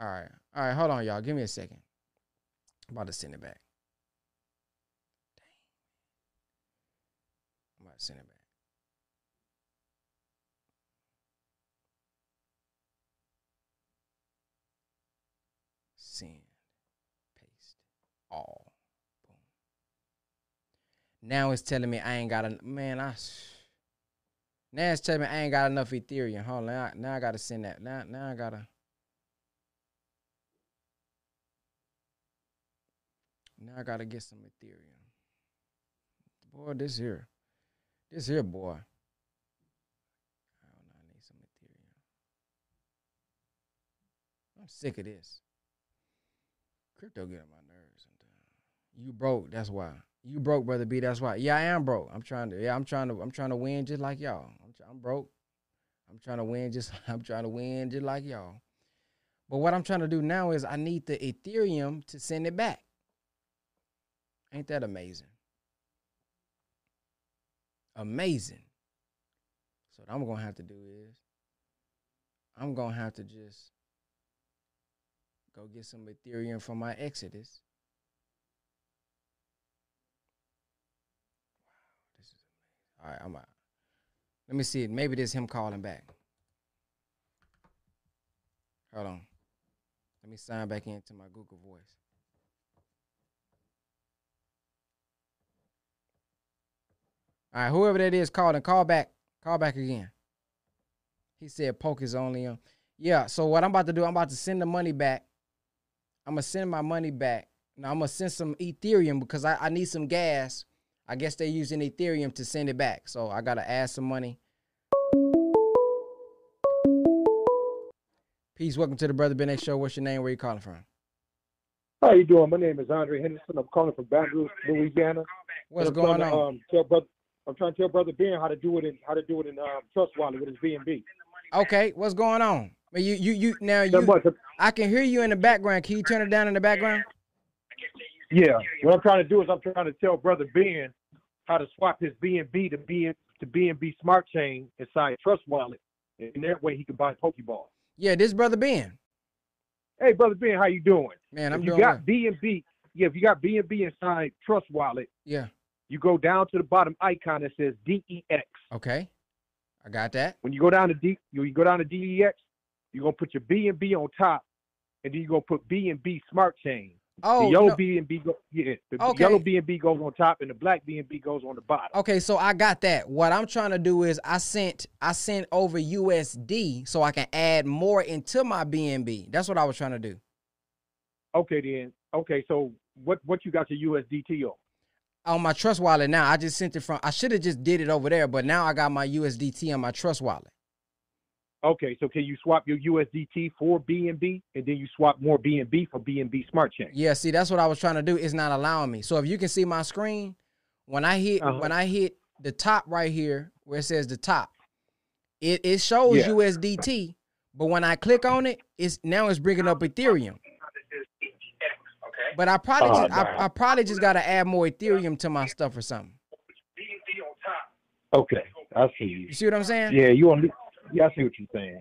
All right. All right, hold on, y'all. Give me a second. I'm about to send it back. Dang. I'm about to send it back. Send. Paste. All. Boom. Now it's telling me I ain't got a man. I now it's telling me I ain't got enough Ethereum. Hold on. Now, now I gotta send that. Now, now I gotta. Now I gotta get some Ethereum. Boy, this here. This here, boy. I'm sick of this. Crypto get on my nerves sometimes. You broke, that's why. You broke, brother B. That's why. Yeah, I am broke. I'm trying to. Yeah, I'm trying to. I'm trying to win just like y'all. I'm, I'm broke. I'm trying to win just. [laughs] I'm trying to win just like y'all. But what I'm trying to do now is I need the Ethereum to send it back. Ain't that amazing? Amazing. So what I'm gonna have to do is I'm gonna have to just go get some Ethereum from my Exodus. Wow, this is amazing. All right, I'm out. Let me see it. Maybe this him calling back. Hold on. Let me sign back into my Google Voice. All right, whoever that is, call and call back. Call back again. He said poke is only on. Yeah, so what I'm about to do, I'm about to send the money back. I'm gonna send my money back. Now I'm gonna send some Ethereum because I, I need some gas. I guess they're using Ethereum to send it back. So I gotta add some money. Peace. Welcome to the Brother Ben X Show. What's your name? Where you calling from? How you doing? My name is Andre Henderson. I'm calling from Baton Rouge, Louisiana. What's going to, on? Um, tell brother, I'm trying to tell brother Ben how to do it in how to do it in um, Trust Wallet with his BNB. Okay, what's going on? You you you now you. I can hear you in the background. Can you turn it down in the background? Yeah. What I'm trying to do is I'm trying to tell brother Ben how to swap his BNB to BN to BNB Smart Chain inside Trust Wallet, and that way he can buy Pokeball. Yeah, this brother Ben. Hey, brother Ben, how you doing? Man, I'm if you doing got well. BNB, yeah, if you got BNB inside Trust Wallet, Yeah. you go down to the bottom icon that says DEX. Okay. I got that. When you go down to D, you, you go down to DEX, you're gonna put your BNB on top, and then you're gonna put BNB Smart Chain. Oh, the yellow no. BNB go, yeah, the Okay. yellow BNB goes on top, and the black BNB goes on the bottom. Okay, so I got that. What I'm trying to do is I sent I sent over USD so I can add more into my BNB. That's what I was trying to do. Okay, then. Okay, so what what you got your USDT on? On my trust wallet now, I just sent it from I should have just did it over there, but now I got my USDT on my trust wallet. Okay, so can you swap your USDT for BNB, and then you swap more BNB for BNB Smart Chain? Yeah, see, that's what I was trying to do. It's not allowing me. So if you can see my screen, when I hit Uh-huh. when I hit the top right here where it says the top, it it shows Yeah. USDT, but when I click on it, it's now it's bringing up Ethereum. But I probably Oh, just, I, I probably just got to add more Ethereum to my stuff or something. Okay, I see you. You see what I'm saying? Yeah, you on? Yeah, I see what you're saying.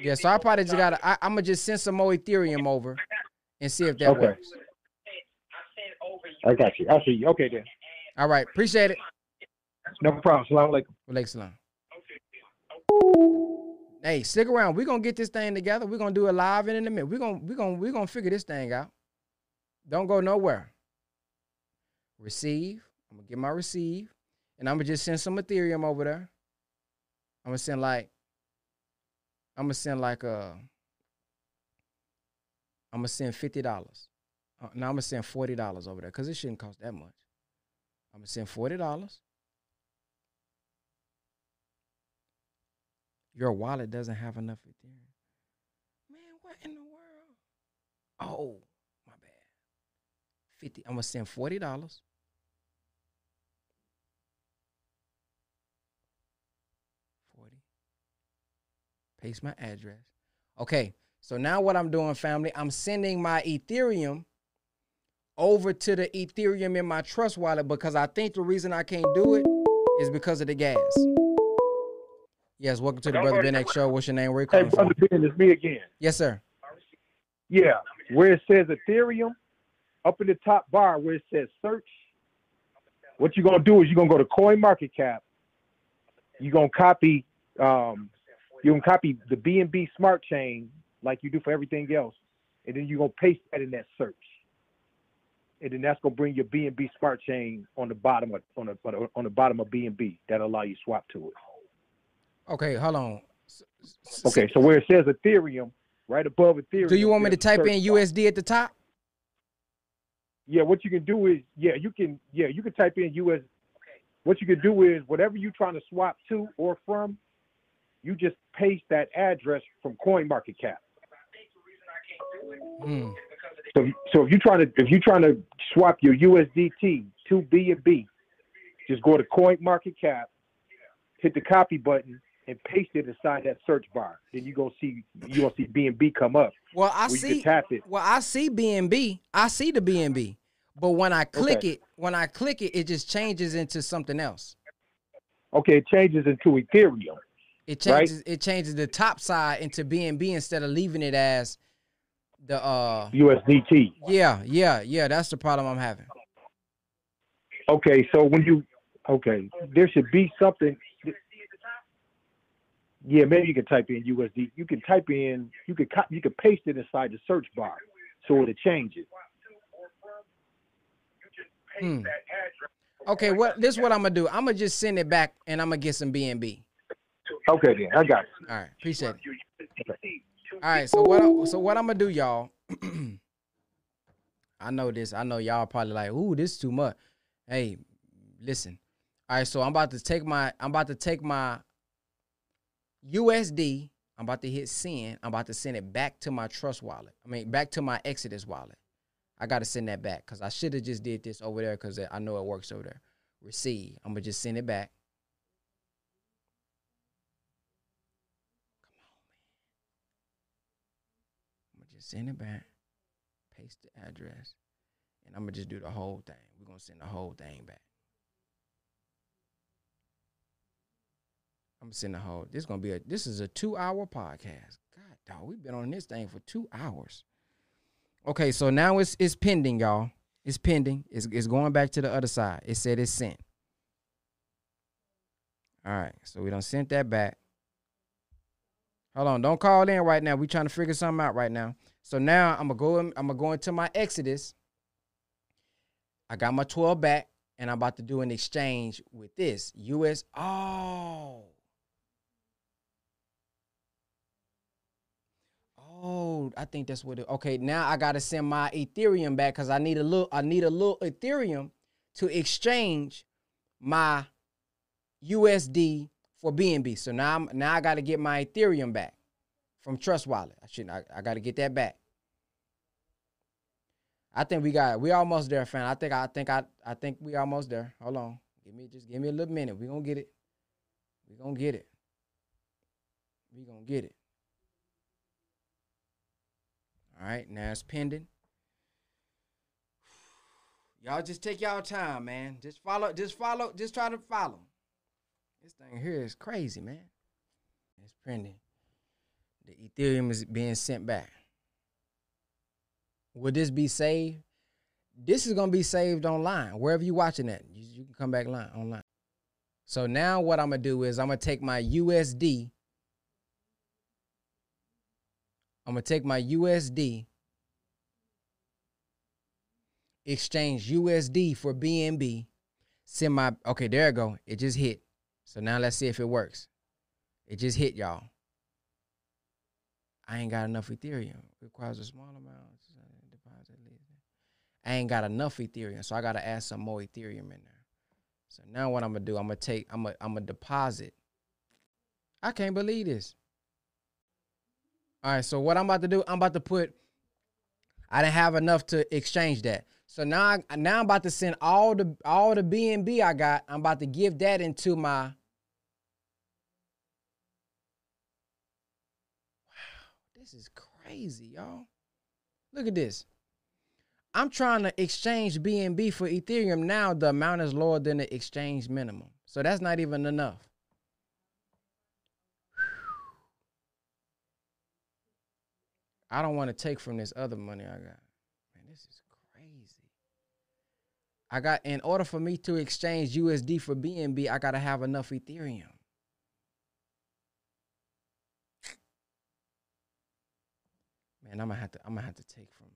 Yeah. So I probably just got to. I'm gonna just send some more Ethereum over and see if that Okay. works. I got you. I see you. Okay, then. All right. Appreciate it. No problem. Salam alaikum. Walaikum salam. Hey, stick around. We're gonna get this thing together. We're gonna do it live and in a minute. We're gonna we're gonna we're gonna figure this thing out. Don't go nowhere. Receive. I'm gonna get my receive. And I'm gonna just send some Ethereum over there. I'm gonna send like I'm gonna send like uh I'm gonna send fifty dollars. Uh, no, I'm gonna send forty dollars over there because it shouldn't cost that much. I'm gonna send forty dollars. Your wallet doesn't have enough Ethereum. Man, what in the world? Oh, my bad. Fifty. I'm gonna send forty dollars. Forty. Paste my address. Okay. So now what I'm doing, family, I'm sending my Ethereum over to the Ethereum in my trust wallet because I think the reason I can't do it is because of the gas. Yes, welcome to the Brother Ben X Show. What's your name? Where you Hey, calling from? brother Ben, it's me again. Yes, sir. Yeah, where it says Ethereum, up in the top bar where it says search, what you're gonna do is you're gonna go to Coin Market Cap. You're gonna copy, um, you're gonna copy the BNB Smart Chain like you do for everything else, and then you're gonna paste that in that search, and then that's gonna bring your BNB Smart Chain on the bottom of on the on the bottom of BNB. That'll allow you to swap to it. Okay, hold on. Okay, so where it says Ethereum, right above Ethereum. Do you want me to type in. USD at the top? yeah, what you can do is, yeah, you can, yeah, you can type in US. What you can do is, whatever you're trying to swap to or from, you just paste that address from CoinMarketCap. Hmm. So, so if you're trying to, if you're trying to swap your USDT to BNB, just go to CoinMarketCap, hit the copy button, and paste it inside that search bar. Then you go see, you gonna see BNB come up. Well, I see. tap it. Well, I see BNB. I see the BNB. But when I click Okay. it, when I click it, it just changes into something else. Okay, it changes into Ethereum. It Right. changes it changes the top side into BNB instead of leaving it as the uh USDT. yeah, yeah, yeah, that's the problem I'm having. Okay, so when you okay, there should be something. Yeah, maybe you can type in USD. You can type in. You can you can paste it inside the search bar, so it'll change it. Hmm. Okay, what this is what I'm gonna do. I'm gonna just send it back and I'm gonna get some BNB. Okay, then I got it. All right, appreciate it. All right, so what so what I'm gonna do, y'all? [clears throat] I know this. I know y'all probably like, ooh, this is too much. Hey, listen. All right, so I'm about to take my I'm about to take my USD. I'm about to hit send. I'm about to send it back to my trust wallet. I mean, back to my Exodus wallet. I gotta send that back because I should have just did this over there because I know it works over there. Receive. I'm gonna just send it back. I'm gonna just send it back, paste the address, and I'm gonna just do the whole thing. We're gonna send the whole thing back. I'm gonna send the whole. This is gonna be a. This is a two-hour podcast. God, dog, we've been on this thing for two hours. Okay, so now it's it's pending, y'all. It's pending. It's it's going back to the other side. It said it's sent. All right, so we don't sent that back. Hold on, don't call in right now. We trying to figure something out right now. So now I'm gonna go. In, I'm gonna go into my Exodus. I got my 12 back, and I'm about to do an exchange with this US. Oh. Oh, I think that's what it. Okay, now I gotta send my Ethereum back because I need a little. I need a little Ethereum to exchange my USD for BNB. So now I'm now I got to get my Ethereum back from Trust Wallet. I shouldn't. I, I got to get that back. I think we got. We almost there, fam. I think. I think. I. I think we almost there. Hold on. Give me just give me a little minute. We gonna get it. We gonna get it. We gonna get it. All right. Now it's pending. Y'all just take y'all time, man. Just follow. Just follow. Just try to follow. This thing here is crazy, man. It's printing. The Ethereum is being sent back. Will this be saved? This is gonna be saved online. Wherever you're watching it, you, you can come back line online. So now what I'm gonna do is I'm gonna take my USD. I'm gonna take my USD, exchange USD for BNB, send my okay, there it go. It just hit. So now let's see if it works. It just hit y'all. I ain't got enough Ethereum. Requires a small amount. Deposit. I ain't got enough Ethereum, so I gotta add some more Ethereum in there. So now what I'm gonna do? I'm gonna take. I'm gonna. I'm gonna deposit. I can't believe this. All right. So what I'm about to do? I'm about to put. I didn't have enough to exchange that. So now, I, now I'm about to send all the all the BNB I got. I'm about to give that into my. This is crazy, y'all. Look at this. I'm trying to exchange BNB for Ethereum now. The amount is lower than the exchange minimum, so that's not even enough. I don't want to take from this other money I got. Man, this is crazy. I got in order for me to exchange USD for BNB, I gotta have enough Ethereum. Man, I'm gonna have to. I'm gonna have to take from.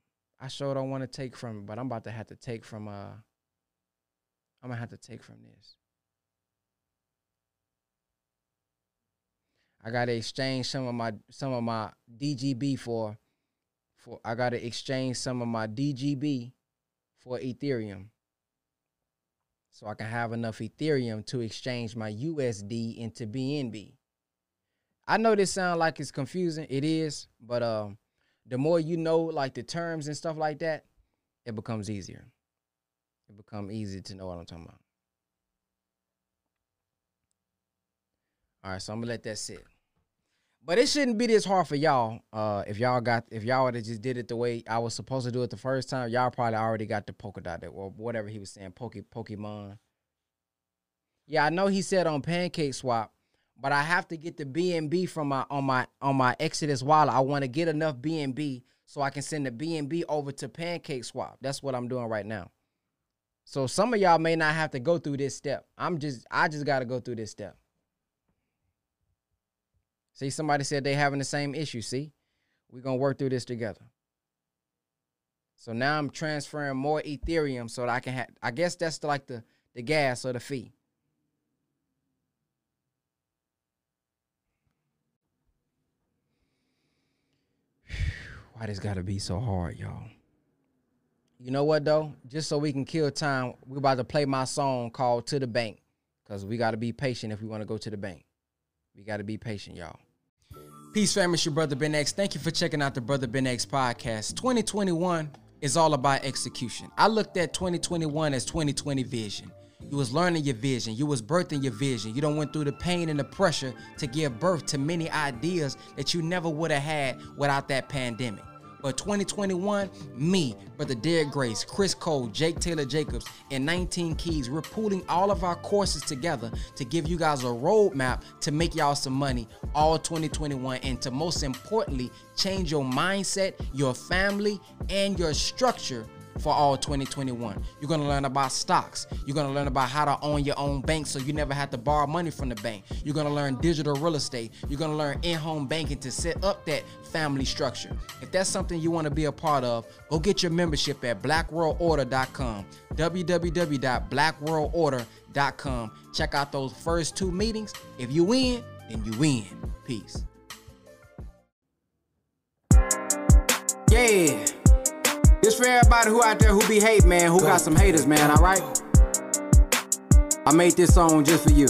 I sure don't want to take from, but I'm about to have to take from. Uh, I'm gonna have to take from this. I gotta exchange some of my some of my DGB for for I gotta exchange some of my DGB for Ethereum. So I can have enough Ethereum to exchange my USD into BNB. I know this sounds like it's confusing. It is, but um the more you know like the terms and stuff like that, it becomes easier. It becomes easy to know what I'm talking about. All right, so I'm gonna let that sit. But it shouldn't be this hard for y'all. Uh, if y'all got, if y'all would have just did it the way I was supposed to do it the first time, y'all probably already got the polka dot that or whatever he was saying, Poke Pokemon. Yeah, I know he said on Pancake Swap, but I have to get the BNB from my on my on my Exodus wallet. I want to get enough BNB so I can send the BNB over to Pancake Swap. That's what I'm doing right now. So some of y'all may not have to go through this step. I'm just I just got to go through this step. See, somebody said they having the same issue. See, we're gonna work through this together. So now I'm transferring more Ethereum so that I can have. I guess that's the, like the the gas or the fee. Why this gotta be so hard, y'all? You know what though? Just so we can kill time, we're about to play my song called "To the Bank" because we gotta be patient if we want to go to the bank. We gotta be patient, y'all. Peace, family. It's your brother Ben X. Thank you for checking out the Brother Ben X podcast. 2021 is all about execution. I looked at 2021 as 2020 vision. You was learning your vision. You was birthing your vision. You don't went through the pain and the pressure to give birth to many ideas that you never would have had without that pandemic. But 2021, me, Brother Derek Grace, Chris Cole, Jake Taylor Jacobs, and 19 Keys, we're pooling all of our courses together to give you guys a roadmap to make y'all some money all 2021 and to most importantly, change your mindset, your family, and your structure for all 2021. You're gonna learn about stocks. You're gonna learn about how to own your own bank so you never have to borrow money from the bank. You're gonna learn digital real estate. You're gonna learn in home banking to set up that family structure. If that's something you wanna be a part of, go get your membership at blackworldorder.com. www.blackworldorder.com. Check out those first two meetings. If you win, then you win. Peace. Yeah. This for everybody who out there who be hate, man, who got some haters, man, all right? I made this song just for you.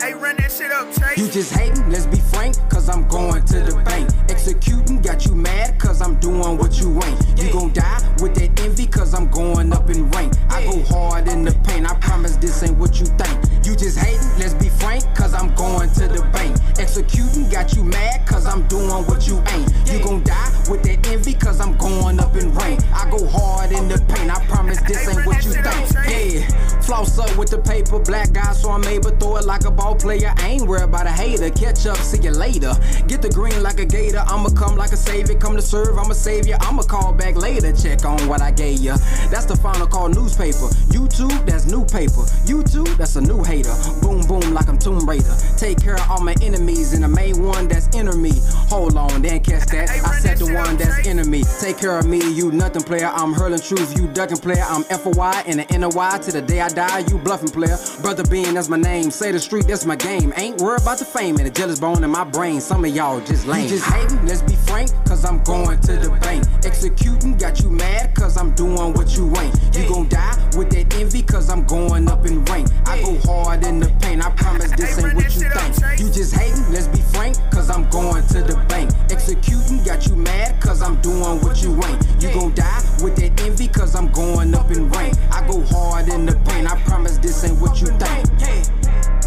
Hey, run that shit up, Chase. You just hating, let's be frank, cause I'm going to the bank. Executing, got you mad, cause I'm doing what you ain't. You gon' die with that envy, cause I'm going up in rank. I go hard in the paint, I promise this ain't what you think. You just hating, let's be frank, cause I'm going to the bank. Executing, got you mad, cause I'm doing what you ain't. You gon' die with that envy, cause I'm going up in rank. I go hard in the paint, I promise this ain't what you think. Yeah, floss up with the paper, black guy, so I'm able to throw it like a ball player. I ain't worried about a hater, catch up, see you later. Get the green like a gator, I'ma come like a savior, come to serve, I'ma save you. I'ma call back later, check on what I gave ya. That's the final call newspaper. YouTube, that's new paper. YouTube, that's a new hater. Boom, boom, like I'm Tomb Raider. Take care of all my enemies, and the main one that's inner me. Hold on, then catch that. I said the one that's inner me. Take care of me, you nothing player. I'm hurling truth, you ducking player. I'm FOI and the NOI to the day I die, you bluffing player. Brother Bean, that's my name. Say the street, that's my game. Ain't worried about the fame and the jealous bone in my brain. Some of y'all just lame. You just hating, let's be frank, cause I'm going to the bank. Executing, got you mad, cause I'm doing what you ain't. You gon' die with that envy, cause I'm going up in rank. I go hard in the paint, I promise this ain't what you think. You just hating, let's be frank, cause I'm going to the bank. Executing, got you mad, cause I'm doing what you ain't. You gon' die with that envy, cause I'm going up in rank. I go hard in the paint, I promise this ain't what you think.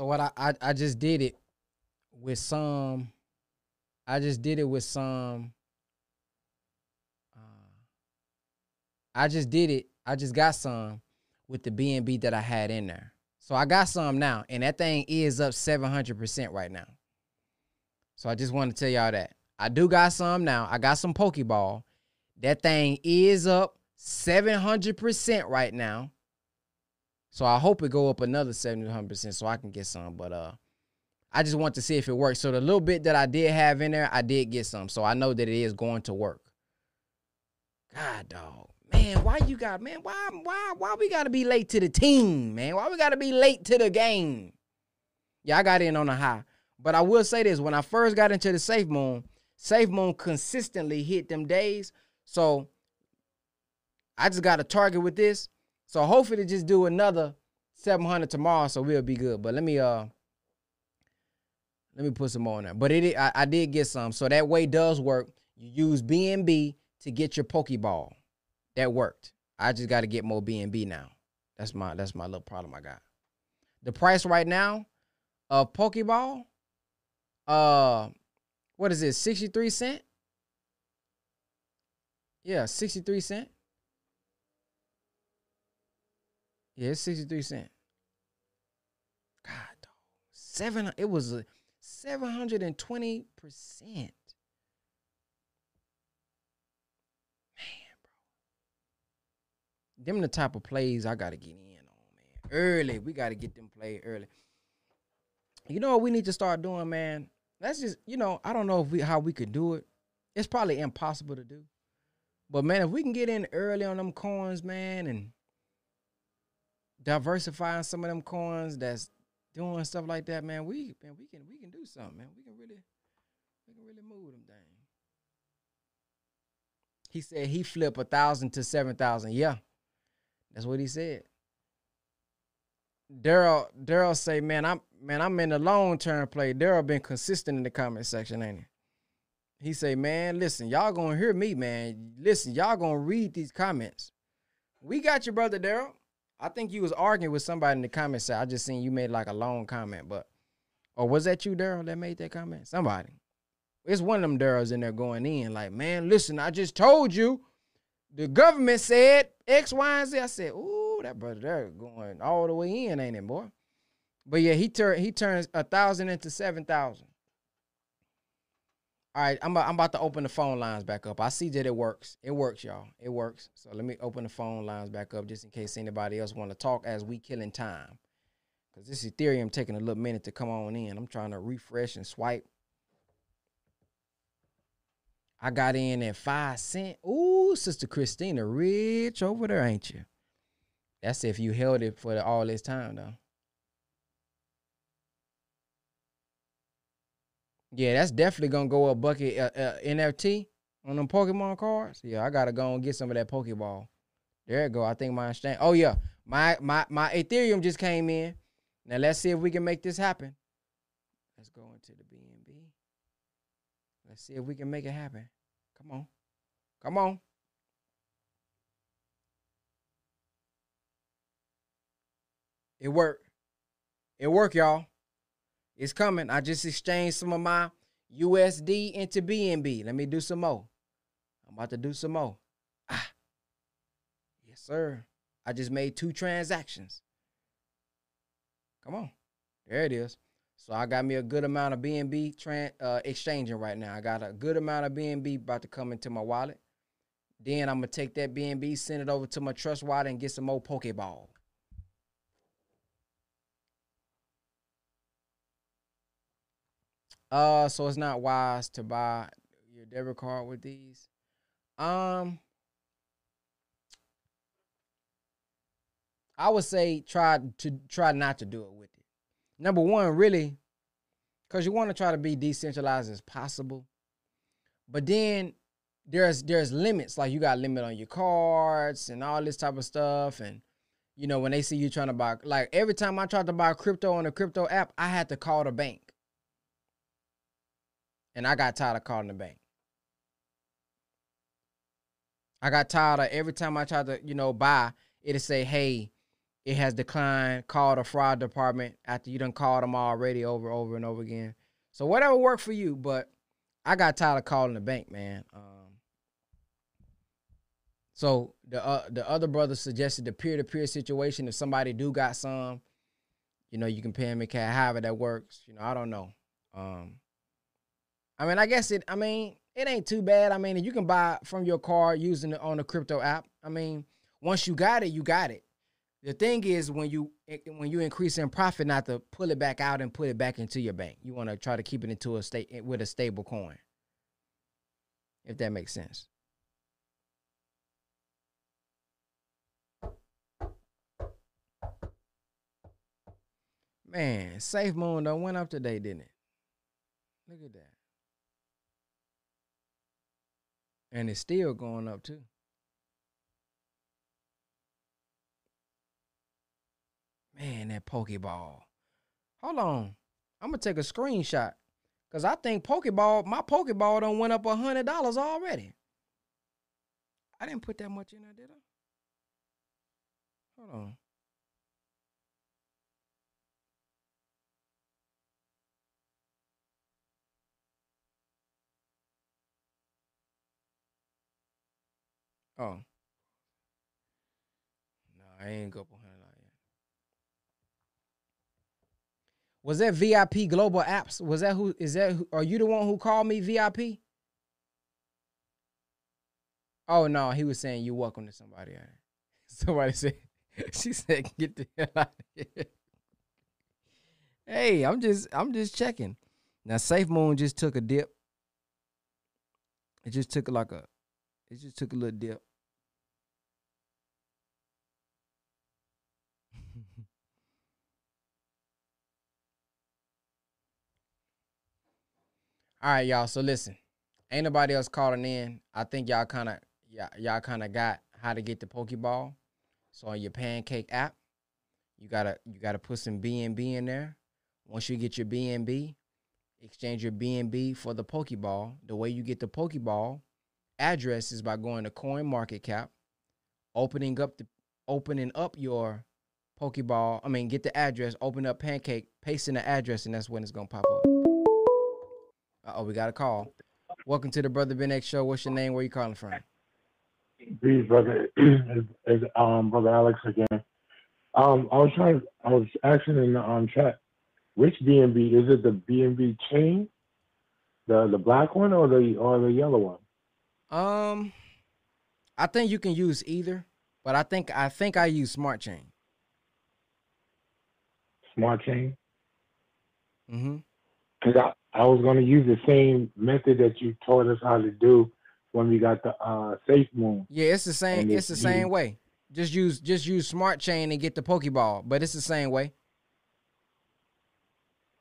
So what I, I I just did it with some I just did it with some uh, I just did it. I just got some with the BNB that I had in there. So I got some now and that thing is up 700% right now. So I just want to tell y'all that. I do got some now. I got some Pokeball. That thing is up 700% right now. So I hope it go up another 700% so I can get some. But uh I just want to see if it works. So the little bit that I did have in there, I did get some. So I know that it is going to work. God dog. Man, why you got man, why why why we gotta be late to the team, man? Why we gotta be late to the game? Yeah, I got in on a high. But I will say this: when I first got into the Safe Moon, Safe Moon consistently hit them days. So I just got a target with this. So hopefully just do another 700 tomorrow, so we'll be good. But let me uh let me put some more on there. But it I, I did get some. So that way does work. You use BNB to get your Pokeball. That worked. I just got to get more BNB now. That's my that's my little problem I got. The price right now of Pokeball, uh, what is it? Sixty three cent. Yeah, sixty three cent. Yeah, it's sixty three cent. God, dog. seven. It was a seven hundred and twenty percent. Man, bro. Them the type of plays I gotta get in on, man. Early. We gotta get them played early. You know what we need to start doing, man? Let's just, you know, I don't know if we how we could do it. It's probably impossible to do. But man, if we can get in early on them coins, man, and diversifying some of them coins that's doing stuff like that, man, we man, we can we can do something, man. We can really we can really move them things. He said he flip a thousand to seven thousand. Yeah. That's what he said. Daryl Daryl say, man, I'm man, I'm in the long term play. Daryl been consistent in the comment section, ain't he? He say, man, listen, y'all gonna hear me, man. Listen, y'all gonna read these comments. We got you, brother Daryl. I think you was arguing with somebody in the comment section. I just seen you made like a long comment, but or was that you, Daryl, that made that comment? Somebody. It's one of them Daryls in there going in, like, man, listen, I just told you the government said X, Y, and Z. I said, ooh, that brother there going all the way in, ain't it, boy? But yeah, he turned he turns a thousand into seven thousand. All right, I'm about, I'm about to open the phone lines back up. I see that it works. It works, y'all. It works. So let me open the phone lines back up just in case anybody else want to talk as we killing time. Cause this Ethereum taking a little minute to come on in. I'm trying to refresh and swipe. I got in at five cent. Ooh, Sister Christina, rich over there, ain't you? That's if you held it for all this time, though. Yeah, that's definitely gonna go a bucket uh, uh, NFT on them Pokemon cards. Yeah, I gotta go and get some of that Pokeball. There it go. I think my exchange. Oh yeah, my my my Ethereum just came in. Now let's see if we can make this happen. Let's go into the BNB. Let's see if we can make it happen. Come on. Come on. It worked. It worked, y'all. It's coming. I just exchanged some of my USD into BNB. Let me do some more. I'm about to do some more. Ah. Yes, sir. I just made two transactions. Come on. There it is. So I got me a good amount of BNB tran- uh, exchanging right now. I got a good amount of BNB about to come into my wallet. Then I'm gonna take that BNB, send it over to my trust wallet, and get some more Pokeball. Uh, so it's not wise to buy your debit card with these. Um, I would say try to try not to do it with it. Number one, really, because you want to try to be decentralized as possible. But then there's there's limits, like you got limit on your cards and all this type of stuff. And you know, when they see you trying to buy like every time I tried to buy crypto on a crypto app, I had to call the bank. And I got tired of calling the bank. I got tired of every time I tried to, you know, buy, it'll say, hey, it has declined, call the fraud department after you done called them already over, over and over again. So whatever worked for you, but I got tired of calling the bank, man. Um, so the uh, the other brother suggested the peer to peer situation. If somebody do got some, you know, you can pay them in cash. However that works, you know, I don't know. Um, I mean, I guess it. I mean, it ain't too bad. I mean, you can buy from your car using it on the crypto app. I mean, once you got it, you got it. The thing is, when you eh, when you increase in profit, not to pull it back out and put it back into your bank. You want to try to keep it into a state eh, with a stable coin. If that makes sense. Man, Safe Moon done went up today, didn't it? Look at that. And it's still going up too. Man, that Pokeball. Hold on. I'm gonna take a screenshot. Cause I think Pokeball, my Pokeball done went up a hundred dollars already. I didn't put that much in there, did I? Hold on. Oh. No, I ain't go behind hundred yet. Was that VIP Global Apps? Was that who? Is that? Who, are you the one who called me VIP? Oh no, he was saying you welcome to somebody. [laughs] Somebody said. [laughs] She said, "Get the hell out of here." Hey, I'm just, I'm just checking. Now, Safe Moon just took a dip. It just took like a, it just took a little dip. All right, y'all. So listen, ain't nobody else calling in. I think y'all kind of, y'all, y'all kind of got how to get the Pokeball. So on your Pancake app, you gotta, you gotta put some BNB in there. Once you get your BNB, exchange your BNB for the Pokeball. The way you get the Pokeball address is by going to Coin Market Cap, opening up the, opening up your Pokeball. I mean, get the address, open up Pancake, paste in the address, and that's when it's gonna pop up. Oh, we got a call. Welcome to the Brother Ben X Show. What's your name? Where you calling from? Peace, brother. [clears throat] It's, it's, um, brother Alex again. Um, I was trying. I was asking in the um chat, which BNB is it? The BNB chain, the the black one, or the or the yellow one? Um, I think you can use either, but I think I think I use Smart Chain. Smart chain. Mm-hmm. Because I, I was going to use the same method that you taught us how to do when we got the uh, Safe Moon. Yeah, it's the same. And It's the same used- way. Just use just use Smart Chain and get the Pokeball, but it's the same way.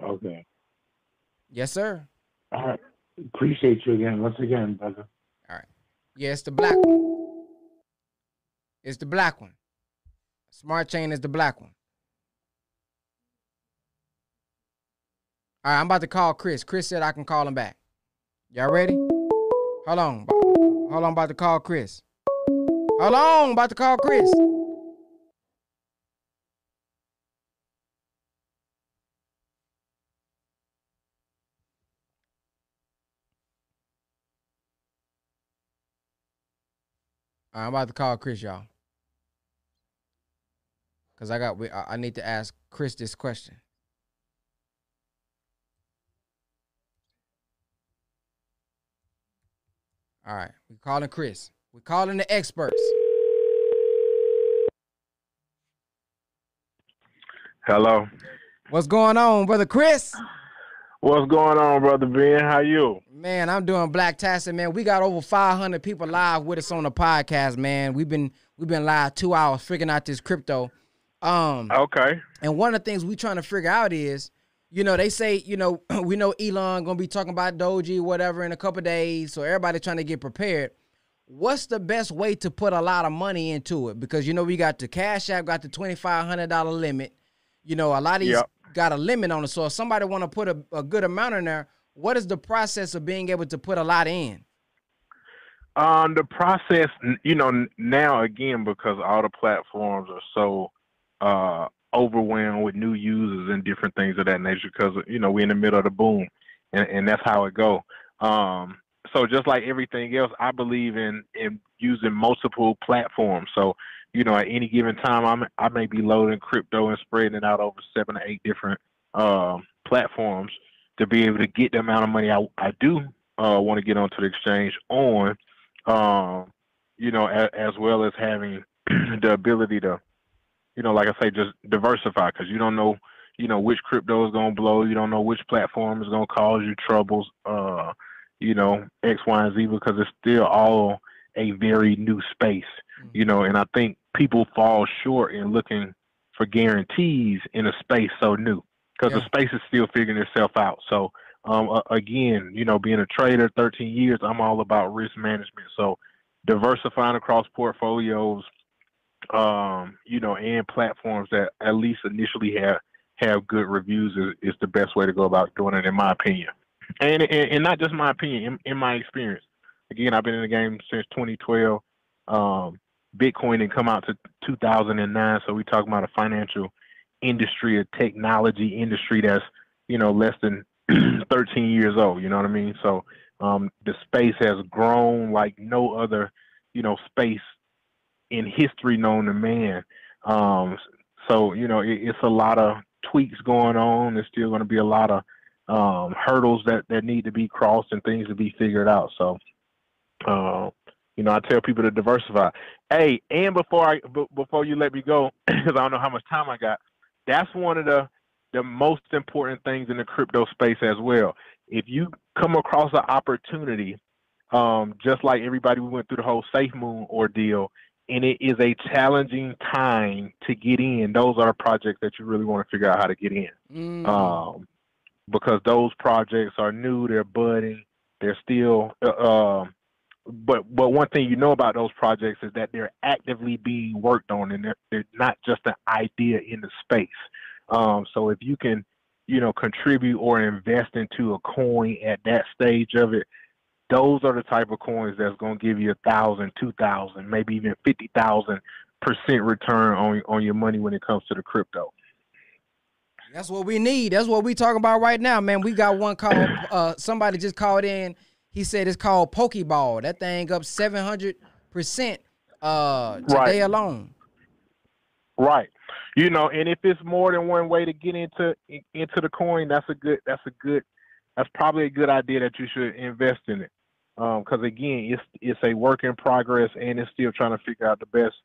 Okay. Yes, sir. All right. Appreciate you again, once again, brother. All right. Yeah, it's the black one. It's the black one. Smart Chain is the black one. All right, I'm about to call Chris. Chris said I can call him back. Y'all ready? Hold on. Hold on, I'm about to call Chris. Hold on, I'm about to call Chris. Right, I'm about to call Chris, y'all. Cause I got I need to ask Chris this question. All right, we're calling Chris. We're calling the experts. Hello. What's going on, brother Chris? What's going on, brother Ben? How you? Man, I'm doing Black Tassin, man. We got over 500 people live with us on the podcast, man. We've been we've been live two hours figuring out this crypto. Um, Okay. and one of the things we trying to figure out is, you know, they say, you know, [clears throat] we know Elon gonna be talking about Doge, whatever, in a couple days. So everybody trying to get prepared. What's the best way to put a lot of money into it? Because you know we got the Cash App got the twenty five hundred dollar limit. You know, a lot of these Yep. got a limit on it. So if somebody want to put a, a good amount in there, what is the process of being able to put a lot in? Um, the process, you know, now again because all the platforms are so uh overwhelmed with new users and different things of that nature. Because you know we're in the middle of the boom, and, and that's how it go. Um, so just like everything else, I believe in in using multiple platforms. So you know, at any given time, I'm I may be loading crypto and spreading it out over seven or eight different um platforms to be able to get the amount of money I I do uh, want to get onto the exchange on, um, you know, as, as well as having [clears throat] the ability to, you know, like I say, just diversify because you don't know, you know, which crypto is going to blow. You don't know which platform is going to cause you troubles, uh, you know, X, Y, and Z because it's still all a very new space, you know, and I think people fall short in looking for guarantees in a space so new because Yeah. the space is still figuring itself out. So, um, uh, again, you know, being a trader, 13 years, I'm all about risk management. So, diversifying across portfolios, um, you know, and platforms that at least initially have have good reviews is, is the best way to go about doing it, in my opinion. And and, and not just my opinion, in, in my experience. Again, I've been in the game since 2012. Um, Bitcoin didn't come out to 2009, so we talk about a financial industry, a technology industry that's you know less than [clears throat] 13 years old. You know what I mean? So um, the space has grown like no other, you know space in history known to man. Um, so you know, it, it's a lot of tweaks going on. There's still going to be a lot of um, hurdles that that need to be crossed and things to be figured out. So, uh, you know, I tell people to diversify. Hey, and before I b- before you let me go, [clears throat] because I don't know how much time I got, that's one of the the most important things in the crypto space as well. If you come across an opportunity, um, just like everybody we went through the whole Safe Moon ordeal, and it is a challenging time to get in, those are projects that you really want to figure out how to get in. Mm. Um, because those projects are new, they're budding, they're still. Uh, um, but but one thing you know about those projects is that they're actively being worked on, and they're they're not just an idea in the space. Um, so if you can, you know, contribute or invest into a coin at that stage of it, those are the type of coins that's going to give you a thousand, two thousand, maybe even fifty thousand percent return on on your money when it comes to the crypto. That's what we need. That's what we talking about right now, man. We got one called. [clears throat] Uh, somebody just called in. He said it's called Pokeball. That thing up seven hundred percent uh today Right. alone. Right. You know, and if it's more than one way to get into into the coin, that's a good. That's a good. That's probably a good idea that you should invest in it. Because again, it's it's a work in progress, and it's still trying to figure out the best,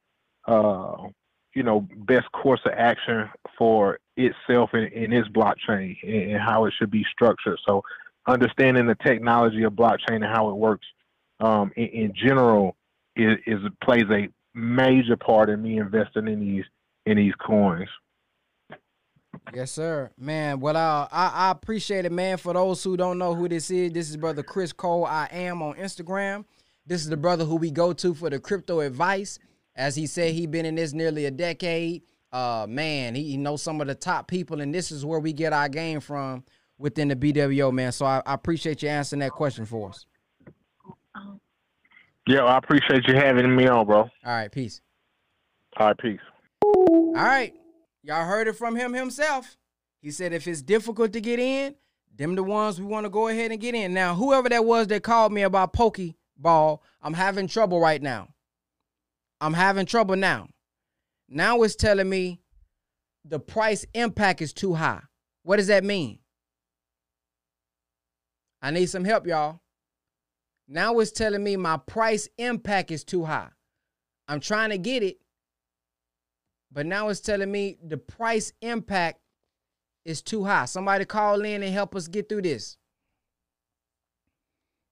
uh, you know, best course of action for itself and, and its blockchain and, and how it should be structured. So, understanding the technology of blockchain and how it works um, in, in general is, is plays a major part in me investing in these in these coins. Yes, sir. Man, well, uh, I, I appreciate it, man. For those who don't know who this is, this is brother Chris Cole. I am on Instagram. This is the brother who we go to for the crypto advice. As he said, he been in this nearly a decade. Uh, man, he, he knows some of the top people, and this is where we get our game from within the BWO, man. So I, I appreciate you answering that question for us. Yeah, I appreciate you having me on, bro. All right, peace. All right, peace. All right. Y'all heard it from him himself. He said if it's difficult to get in, them the ones we want to go ahead and get in. Now, whoever that was that called me about Pokeball, I'm having trouble right now. I'm having trouble now. Now it's telling me the price impact is too high. What does that mean? I need some help, y'all. Now it's telling me my price impact is too high. I'm trying to get it, but now it's telling me the price impact is too high. Somebody call in and help us get through this.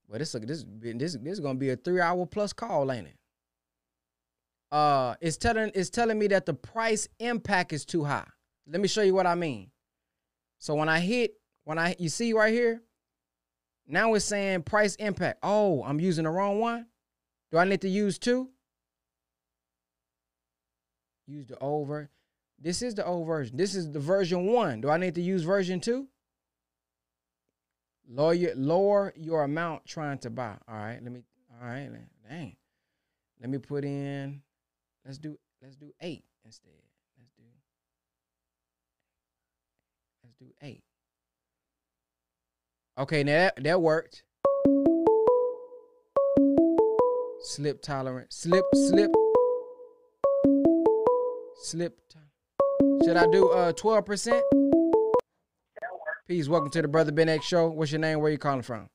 Well, this this this this is gonna be a three hour plus call, ain't it? Uh, it's telling it's telling me that the price impact is too high. Let me show you what I mean. So when I hit when I you see right here, now it's saying price impact. Oh, I'm using the wrong one. Do I need to use two? Use the old version. This is the old version. This is the version one. Do I need to use version two? Lower your, lower your amount trying to buy. All right, let me. All right, dang. Let me put in. Let's do. Let's do eight instead. Let's do. Let's do eight. Okay, now that, that worked. Slip tolerant. Slip, slip. Slip. to- Should I do uh 12%? Peace. Welcome to the Brother Ben X Show. What's your name? Where you calling from?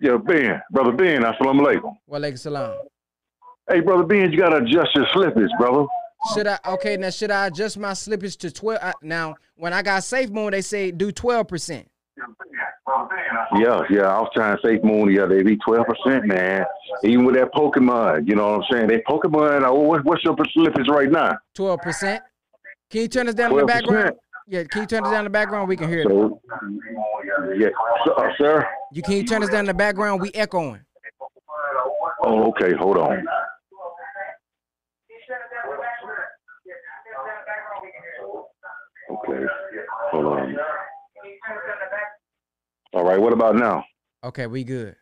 Yeah, Ben, brother Ben, assalamu alaikum. Walaikum salam. Hey, brother Ben, you gotta adjust your slippage, brother. Should I okay now should I adjust my slippage to 12 uh, now when I got safe moon they say do 12%. Yeah, yeah, I was trying to save moon the other day. Be twelve percent, man. Even with that Pokemon, you know what I'm saying? That Pokemon, what, what's your slippage right now? 12%. Can you turn us down in the background? Yeah, can you turn us down in the background? We can hear it. Yeah, so, uh, sir. You can you turn us down in the background? We echoing. Oh, okay, hold on. Okay, hold on. All right, what about now? Okay, we good.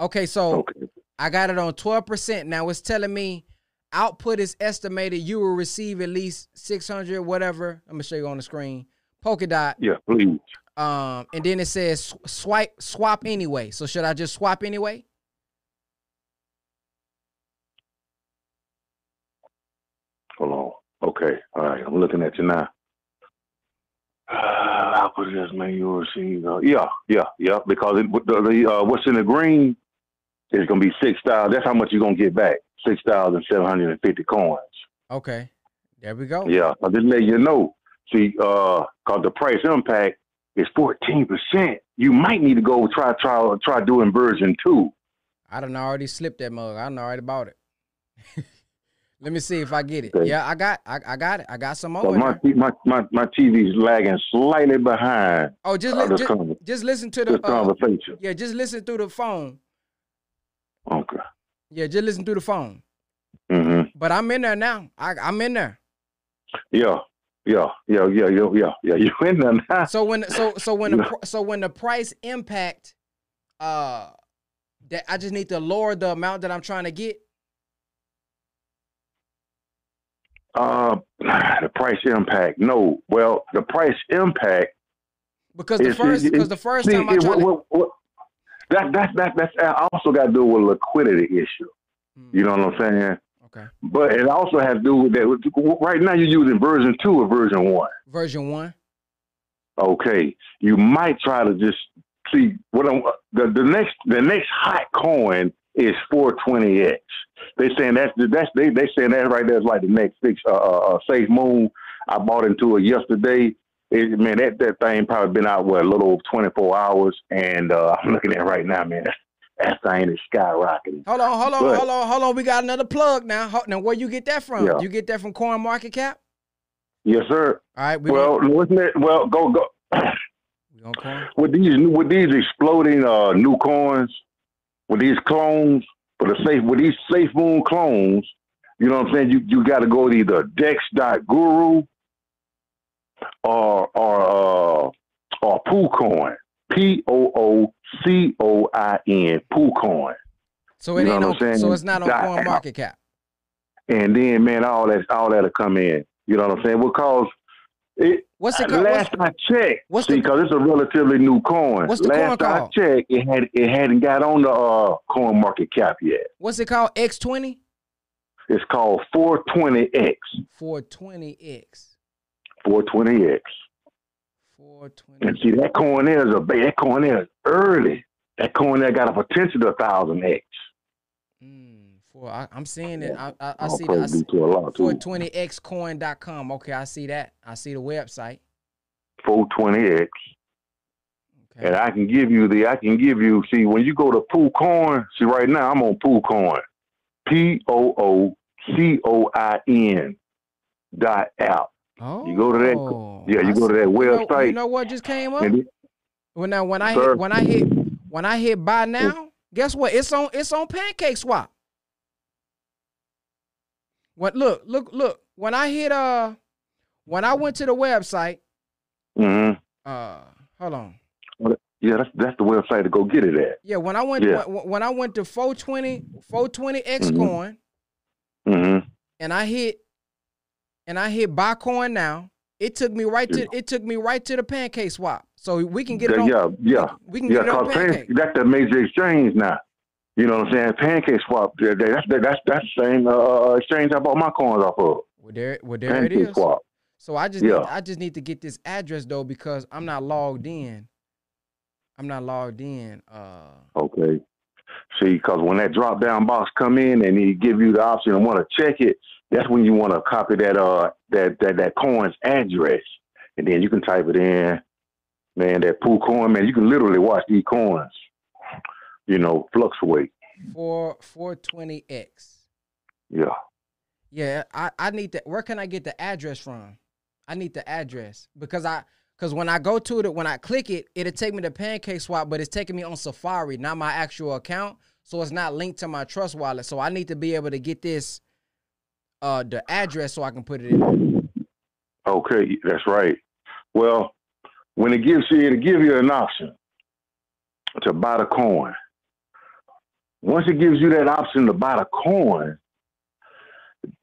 Okay, so Okay. I got it on 12%. Now it's telling me output is estimated you will receive at least 600 whatever. I'm going to show you on the screen. Polka dot. Yeah, please. Um and then it says swipe swap anyway. So should I just swap anyway? Hold on. Okay. All right. I'm looking at you now. Uh, I'll put it as man. You see. Uh, yeah, yeah, yeah. Because it, the, the uh, what's in the green is gonna be six thousand. That's how much you're gonna get back. Six thousand seven hundred and fifty coins. Okay. There we go. Yeah. I just let you know. See, uh, cause the price impact is fourteen percent. You might need to go try try try doing version two. I done already slipped that mug. I done already bought it. [laughs] Let me see if I get it. Okay. Yeah, I got I, I got it. I got some more. So my, my my my TV's lagging slightly behind Oh, just, li- just, just listen to the uh, conversation. yeah, just listen through the phone. Okay. Yeah, just listen through the phone. hmm But I'm in there now. I, I'm in there. Yeah. Yeah. Yeah. Yeah. Yeah. Yeah. Yeah. [laughs] You in there now? So when so so when the so when the price impact, uh, that I just need to lower the amount that I'm trying to get. Uh, [sighs] the price impact. No. Well, the price impact. Because the is- first because the first see, time I it- tried what- what- what- that that that that's also got to do with liquidity issue. You know what I'm saying? Okay. But it also has to do with that. Right now, you're using version two or version one. version one. okay, you might try to just see what I'm, the the next the next hot coin is 420x. They saying that's that's they they saying that right there is like the next fix uh, uh, uh safe moon. I bought into it yesterday. It, man, that that thing probably been out what a little over 24 hours, and uh, [laughs] I'm looking at it right now, man. That thing is skyrocketing. Hold on, hold on, But- hold on, hold on. We got another plug now. Now, where you get that from? Yeah. You get that from Coin Market Cap? Yes, sir. All right, we well, wasn't it? Well, go go. Coin. with these with these exploding uh, new coins, with these clones, for the safe with these safe moon clones, you know what I'm saying? You you got to go to either Dex.Guru or or uh, or PooCoin, P O O C O I N, PooCoin, So it You ain't know on. what I'm saying? So it's not on Coin. Market Cap. and then man, all that all that'll come in. You know what I'm saying? Because it. What's it called? Last I checked, what's see, because it's a relatively new coin. What's the coin Last I called? checked, it had it hadn't got on the uh, coin market cap yet. What's it called? X twenty. It's called 420x. Four twenty X. 420x. Four twenty. And see, that coin there is a that coin there is early. That coin there got a potential to thousand x. Four. I, I'm seeing it. I, I, I see that. I praise see, be to Allah, too. 420xcoin.com. Okay, I see that. I see the website. 420x. Okay. And I can give you the I can give you see when you go to PooCoin, see right now I'm on PooCoin. P O O C O I N dot app. Oh, You go to that oh, yeah, you go to that You know, website. you know what just came up? it- When I when I Sir? hit when I hit when I hit buy now, guess what? It's on it's on Pancake Swap. What look look look when I hit uh when I went to the website Mhm. uh hold on Yeah, that's that's the website to go get it at. yeah when I went Yeah. when, when I went to 420 420 X Mhm. coin Mm-hmm. and I hit and I hit buy coin now it took me right to it took me right to the Pancake Swap so we can get it on yeah, yeah. we can yeah, get it on Pancake. Pan- that's the major exchange now. You know what I'm saying? Pancake swap. That's that's that's the same uh, exchange I bought my coins off of. Well, there, well, there Pancake is. swap. So I just, Yeah. need, I just need to get this address though because I'm not logged in. I'm not logged in. Uh, Okay. See, because when that drop down box come in and he give you the option and want to check it, that's when you want to copy that uh that that that coin's address, and then you can type it in. Man, that PooCoin, man, you can literally watch these coins, you know, fluctuate. four four twenty X. Yeah. Yeah, I, I need to. Where can I get the address from? I need the address because I because when I go to it, when I click it, it'll take me to Pancake Swap, but it's taking me on Safari, not my actual account. So it's not linked to my Trust wallet. So I need to be able to get this uh the address so I can put it in. Okay, that's right. Well, when it gives you, it'll give you an option to buy the coin. Once it gives you that option to buy the coin,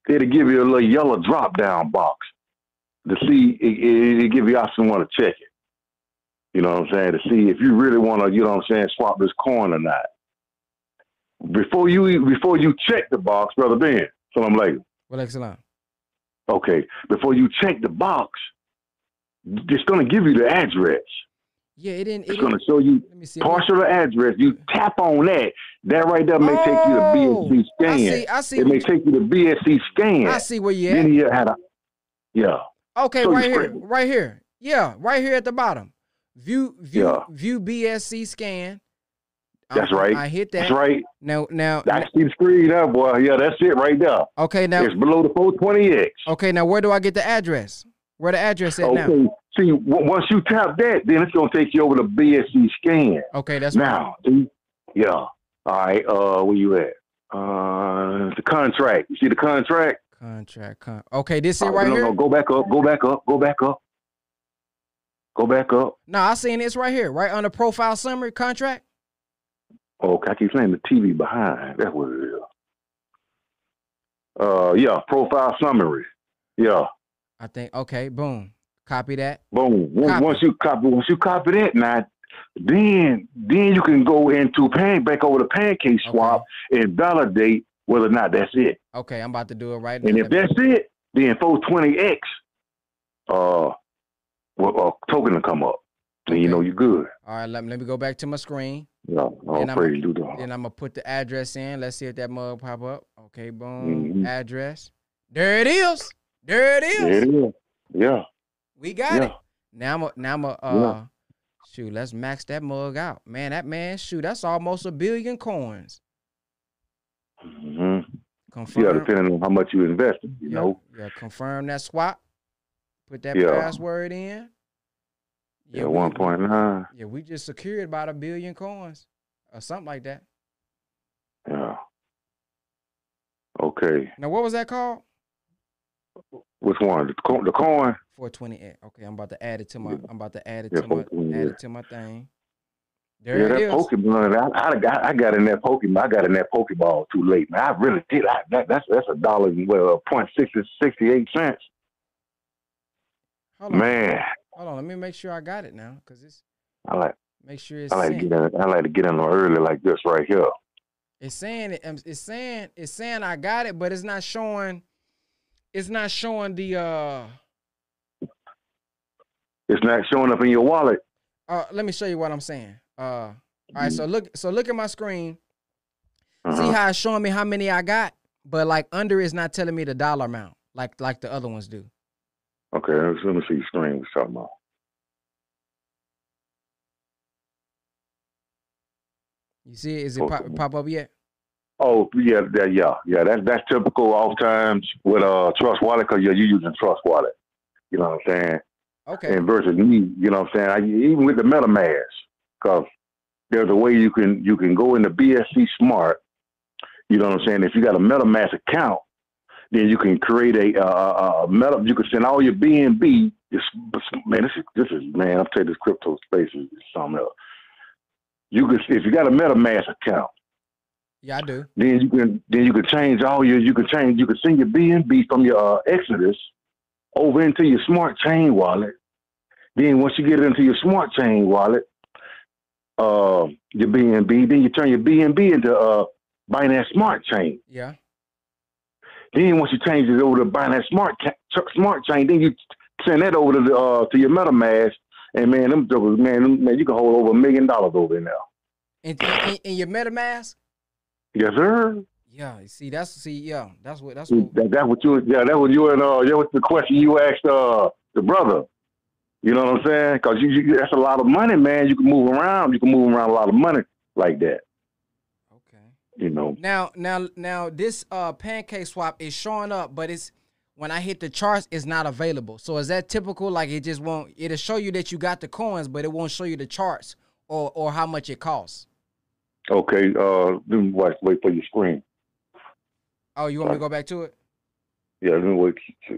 it'll give you a little yellow drop down box to see, it, give you option want to check it. You know what I'm saying? To see if you really want to, you know what I'm saying, swap this coin or not. Before you before you check the box, brother Ben, salam alaikum. Well, excellent. Okay, before you check the box, it's going to give you the address. Yeah, it didn't. It It's going to show you let me see. partial address. You tap on that. That right there may take you to Oh, BSC I scan. see. I see. It may take you to BSC scan. I see where you at. Then you had a yeah. Okay, So right here, right here. Yeah, right here at the bottom. View, view, Yeah. view BSC scan. That's I- right. I hit that. That's right. Now, now, I see the screen up, boy. Yeah, that's it right there. okay, now, it's below the 420X. okay, now, where do I get the address? Where the address at now? See, w- once you tap that, then it's gonna take you over to BSC scan. Okay, that's now. See? Yeah. All right. Uh, where you at? Uh, the contract. You see the contract? Contract. Con- okay, this Oh, right no, here. no, go back up. Go back up. Go back up. Go back up. No, I seen this right here, right on the profile summary contract. Okay, I keep saying the TV behind. That's what it is. Uh, yeah, profile summary. Yeah, I think. Okay, boom. Copy that. boom. Once, Copy. once you copy, once you copy that, now, then then you can go into pan back over the pancake swap and validate whether or not that's it. Okay, I'm about to do it right now. And if that's it, then 420x, uh, well, uh, token will come up. Then you know you're good. All right, let me let me go back to my screen. Yeah, Then I'm- praise do the Then I'm gonna put the address in. Let's see if that mug pop up. Okay, boom. Mhm. Address. There it is. There it is. Yeah, it is. Yeah. We got Yeah. it. Now I'm a, now I'm a, uh shoot, let's max that mug out. Man, that man, shoot, that's almost a billion coins. hmm Confirm. Yeah, depending on how much you invested, you yeah, know. Yeah, confirm that swap. Put that Yeah. password in. Yeah, we- one point nine. Yeah, we just secured about a billion coins. Or something like that. Yeah. Okay. Now what was that called? Which one? The coin? The coin? 428. Okay, I'm about to add it to my I'm about to add it Yeah, to my 428. add it to my thing. There yeah, it that is. Pokemon. I, I got I got in that Pokemon. I got in that Pokeball too late, man. I really did. I, that, that's that's a dollar and well, point sixty sixty eight cents. Hold on. Man, Hold on, let me make sure I got it now, cause it's I like make sure it's I like to get in. I like to get in early like this right here. It's saying it. um, It's saying it's saying I got it, but it's not showing. It's not showing the. uh It's not showing up in your wallet. uh Let me show you what I'm saying. Uh, all right. So look. So look at my screen. See Uh-huh. how it's showing me how many I got, but like under is not telling me the dollar amount, like like the other ones do. Okay, let me let me see your screen. What's talking about? You see it? Is it pop, pop up yet? Oh yeah, that, yeah, yeah. That's that's typical oftentimes with uh Trust Wallet because you're using Trust Wallet. You know what I'm saying? Okay. And versus me, you know what I'm saying? I, even with the MetaMask, because there's a way you can you can go into BSC Smart. You know what I'm saying? If you got a MetaMask account, then you can create a uh, uh, Meta. You can send all your BNB. It's, man, this is this is man. I'm telling you, this crypto space is something else. You can if you got a MetaMask account Yeah, I do. then you can then you can change all your you can change you can send your BNB from your uh, Exodus over into your smart chain wallet. Then once you get it into your smart chain wallet, uh, your BNB, then you turn your BNB into uh, Binance Smart Chain. Yeah. Then once you change it over to Binance Smart Ca- Smart Chain, then you send that over to the, uh, to your MetaMask, and man, them man, them, man, you can hold over a million dollars over there now. In, in, in your MetaMask. Yes, sir. Yeah. you See, that's see. Yeah, that's what. That's what. That, that's what you, yeah, that what you and uh, that was the question you asked uh the brother. You know what I'm saying? Because you, you, that's a lot of money, man. You can move around. You can move around a lot of money like that. Okay. You know. Now, now, now, this uh pancake swap is showing up, but it's when I hit the charts, it's not available. So is that typical? Like it just won't. It'll show you that you got the coins, but it won't show you the charts or or how much it costs. Okay. Uh, let me wait, wait for your screen. Oh, you want me to go back to it? Yeah, let me wait.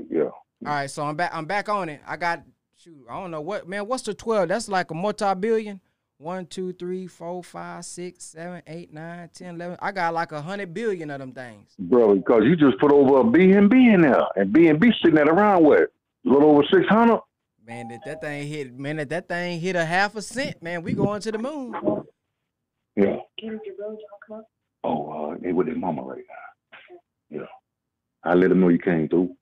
Yeah. All right, so I'm back. I'm back on it. I got shoot. I don't know what man. What's the twelve? That's like a multi-billion. One, two, three, four, five, six, seven, eight, nine, ten, eleven. I got like a hundred billion of them things. Bro, because you just put over a BNB in there, and BNB sitting at around what? A little over six hundred. Man, that that thing hit. Man, that that thing hit a half a cent. Man, we going to the moon. Yeah. Oh, uh, they with their mama right now. Yeah. I let them know you came through.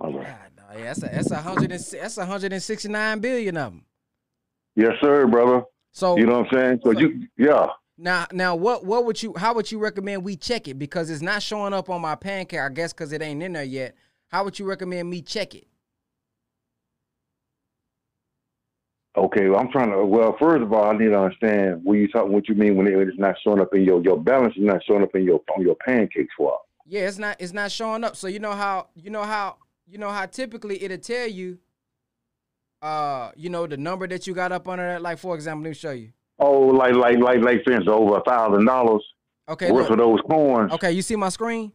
All right. God, no, yeah, that's a that's a hundred and that's a hundred and sixty nine billion of them. Yes, sir, brother. So You know what I'm saying? So you, yeah. now now what what would you how would you recommend we check it because it's not showing up on my pancake? I guess because it ain't in there yet. How would you recommend me check it? Okay, well, I'm trying to. Well, first of all, I need to understand what you talking. What you mean when it's not showing up in your your balance is not showing up in your on your pancake swap. Yeah, it's not it's not showing up. So you know how you know how you know how typically it'll tell you uh you know the number that you got up under that. Like for example, let me show you. Oh, like like like like instance, over a thousand dollars Okay, worth look. of those coins. okay, you see my screen?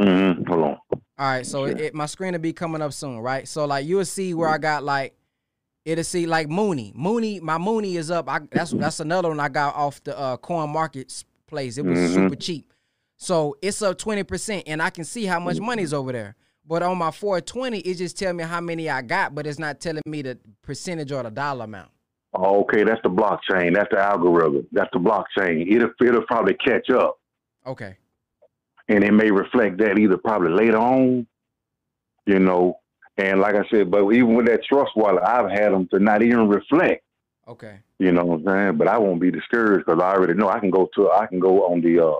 Mm-hmm. Hold on. All right, so it, it, my screen will be coming up soon, right? So like you'll see where I got like it'll see like Mooney. Mooney, my Mooney is up. I that's that's another one I got off the uh Coin Markets place. It was Mhm. super cheap. So it's up 20%, and I can see how much money's over there. But on my 420, it just tell me how many I got, but it's not telling me the percentage or the dollar amount. Oh, okay, that's the blockchain. That's the algorithm. That's the blockchain. It'll it'll probably catch up, Okay. and it may reflect that either probably later on. You know, and like I said, but even with that trust wallet, I've had them to not even reflect. Okay. You know what I'm saying? But I won't be discouraged because I already know I can go to I can go on the uh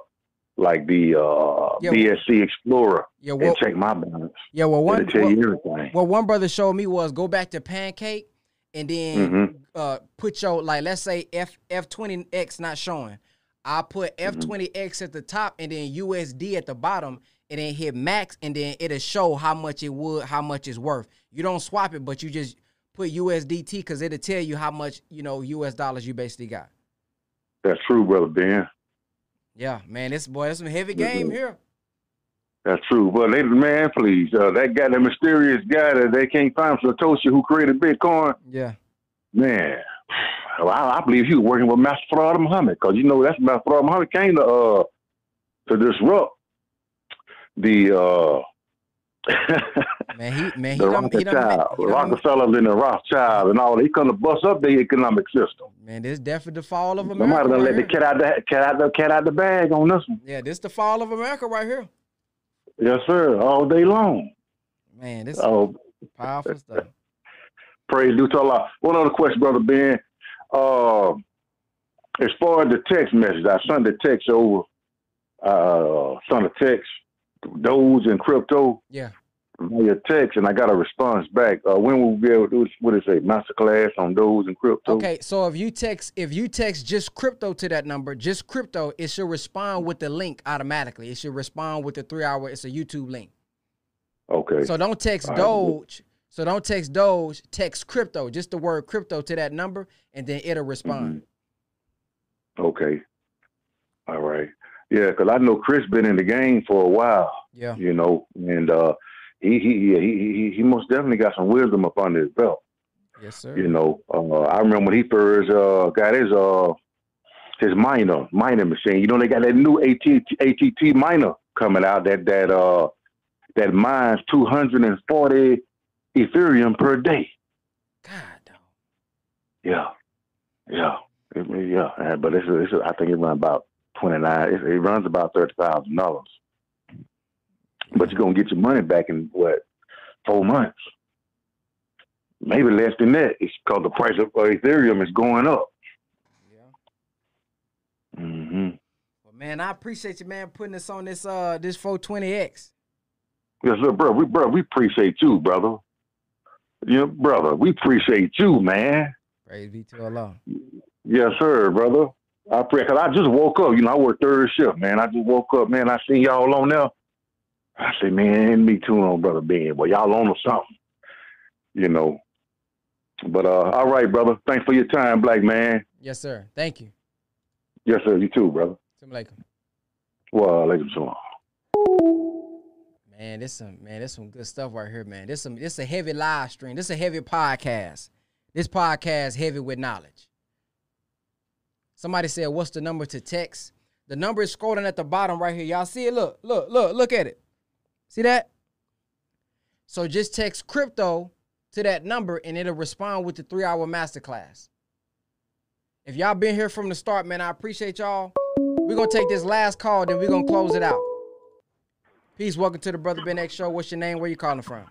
like the uh Yeah. BSC Explorer Yeah, and well, check my balance. yeah, well, one, tell well, you everything. what one brother showed me was go back to Pancake and then Mhm. uh put your like let's say F F twenty X not showing. I put Mm-hmm. F twenty X at the top and then USD at the bottom and then hit max and then it'll show how much it would how much it's worth. You don't swap it, but you just put USDT because it'll tell you how much you know US dollars you basically got. That's true, brother Ben. Yeah, man, this boy, that's some heavy game here. That's true. But they, man, please, uh, that guy, that mysterious guy that they can't find, Satoshi, who created Bitcoin, Yeah. man. Well, I, I believe he was working with Master Fard Muhammad because you know that's Master Fard Muhammad came to uh to disrupt the uh [laughs] Man, he man he the done, he done, Rothschild, he done Rockefellers and the Rothschild and all. He come to bust up the economic system. man, this definitely the fall of America. Somebody done right let the here. cat out the cat out the cat out the bag on this one. Yeah, this the fall of America right here. Yes, sir. All day long. Man, this Oh, powerful stuff. [laughs] praise due to Allah. One other question, brother Ben. Uh, as far as the text message, I sent the text over. Uh, sent a text, Doge and crypto. Yeah. Via text, and I got a response back. Uh, when will we be able to do? What is it? Master class on Doge and crypto. Okay, so if you text if you text just crypto to that number, just crypto, it should respond with the link automatically. It should respond with the three hour. It's a YouTube link. Okay. So don't text right. Doge. So don't text Doge. Text crypto. Just the word crypto to that number, and then it'll respond. Okay. All right. Yeah, because I know Chris been in the game for a while. Yeah. You know, and uh, he he he he he most definitely got some wisdom up under his belt. Yes, sir. You know, uh, I remember when he first uh, got his uh, his miner mining machine. You know, they got that new ATT, ATT miner coming out that that uh that mines two hundred and forty Ethereum per day. God. Yeah, yeah, It- yeah. But it's, it's I think it runs about twenty nine. It, it runs about thirty thousand dollars. But you're gonna get your money back in what four months? Maybe less than that. It's because the price of Ethereum is going up. Yeah. hmm Well, man, I appreciate you, man, putting us on this uh this 420x. Yes, sir, bro. We bro, we appreciate you, brother. You know, brother, we appreciate you, man. Praise be to Allah. Yes, sir, brother. I pray because I just woke up. You know, I work third shift, man. I just woke up, man. I seen y'all on there. I said, man, me too, on brother Ben. Well, y'all on or something, you know. But uh, all right, brother. Thanks for your time, black man. Yes, sir. Thank you. Yes, sir. You too, brother. Assalamu alaikum. Well, alaikum salam. Man, this some man, this some good stuff right here, man. This some this a heavy live stream. This a heavy podcast. This podcast heavy with knowledge. Somebody said, "What's the number to text?" The number is scrolling at the bottom right here. Y'all see it? Look, look, look, look at it. See that? So just text crypto to that number, and it'll respond with the three-hour masterclass. If y'all been here from the start, man, I appreciate y'all. We're gonna take this last call, then we're gonna close it out. Peace. Welcome to the Brother Ben X Show. What's your name? Where you calling from?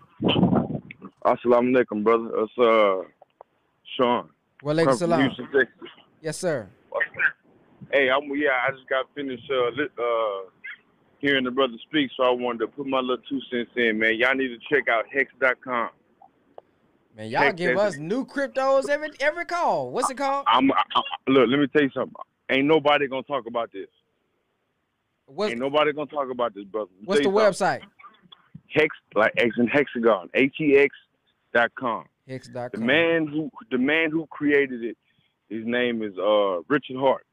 Assalamu alaikum, brother. It's uh Sean. Salam. Houston, Texas. Yes, sir. Hey, I'm yeah. I just got finished uh, li- uh hearing the brother speak, so I wanted to put my little two cents in, man. Y'all need to check out Hex.com. Man, y'all Heck, give us new cryptos every every call. What's it called? I'm I, I- look. Let me tell you something. Ain't nobody gonna talk about this. What's, Ain't nobody gonna talk about this, brother. Let what's the website? something. Hex like X and hexagon. H E X dot com. Hex.com. The man who the man who created it, his name is uh Richard Heart.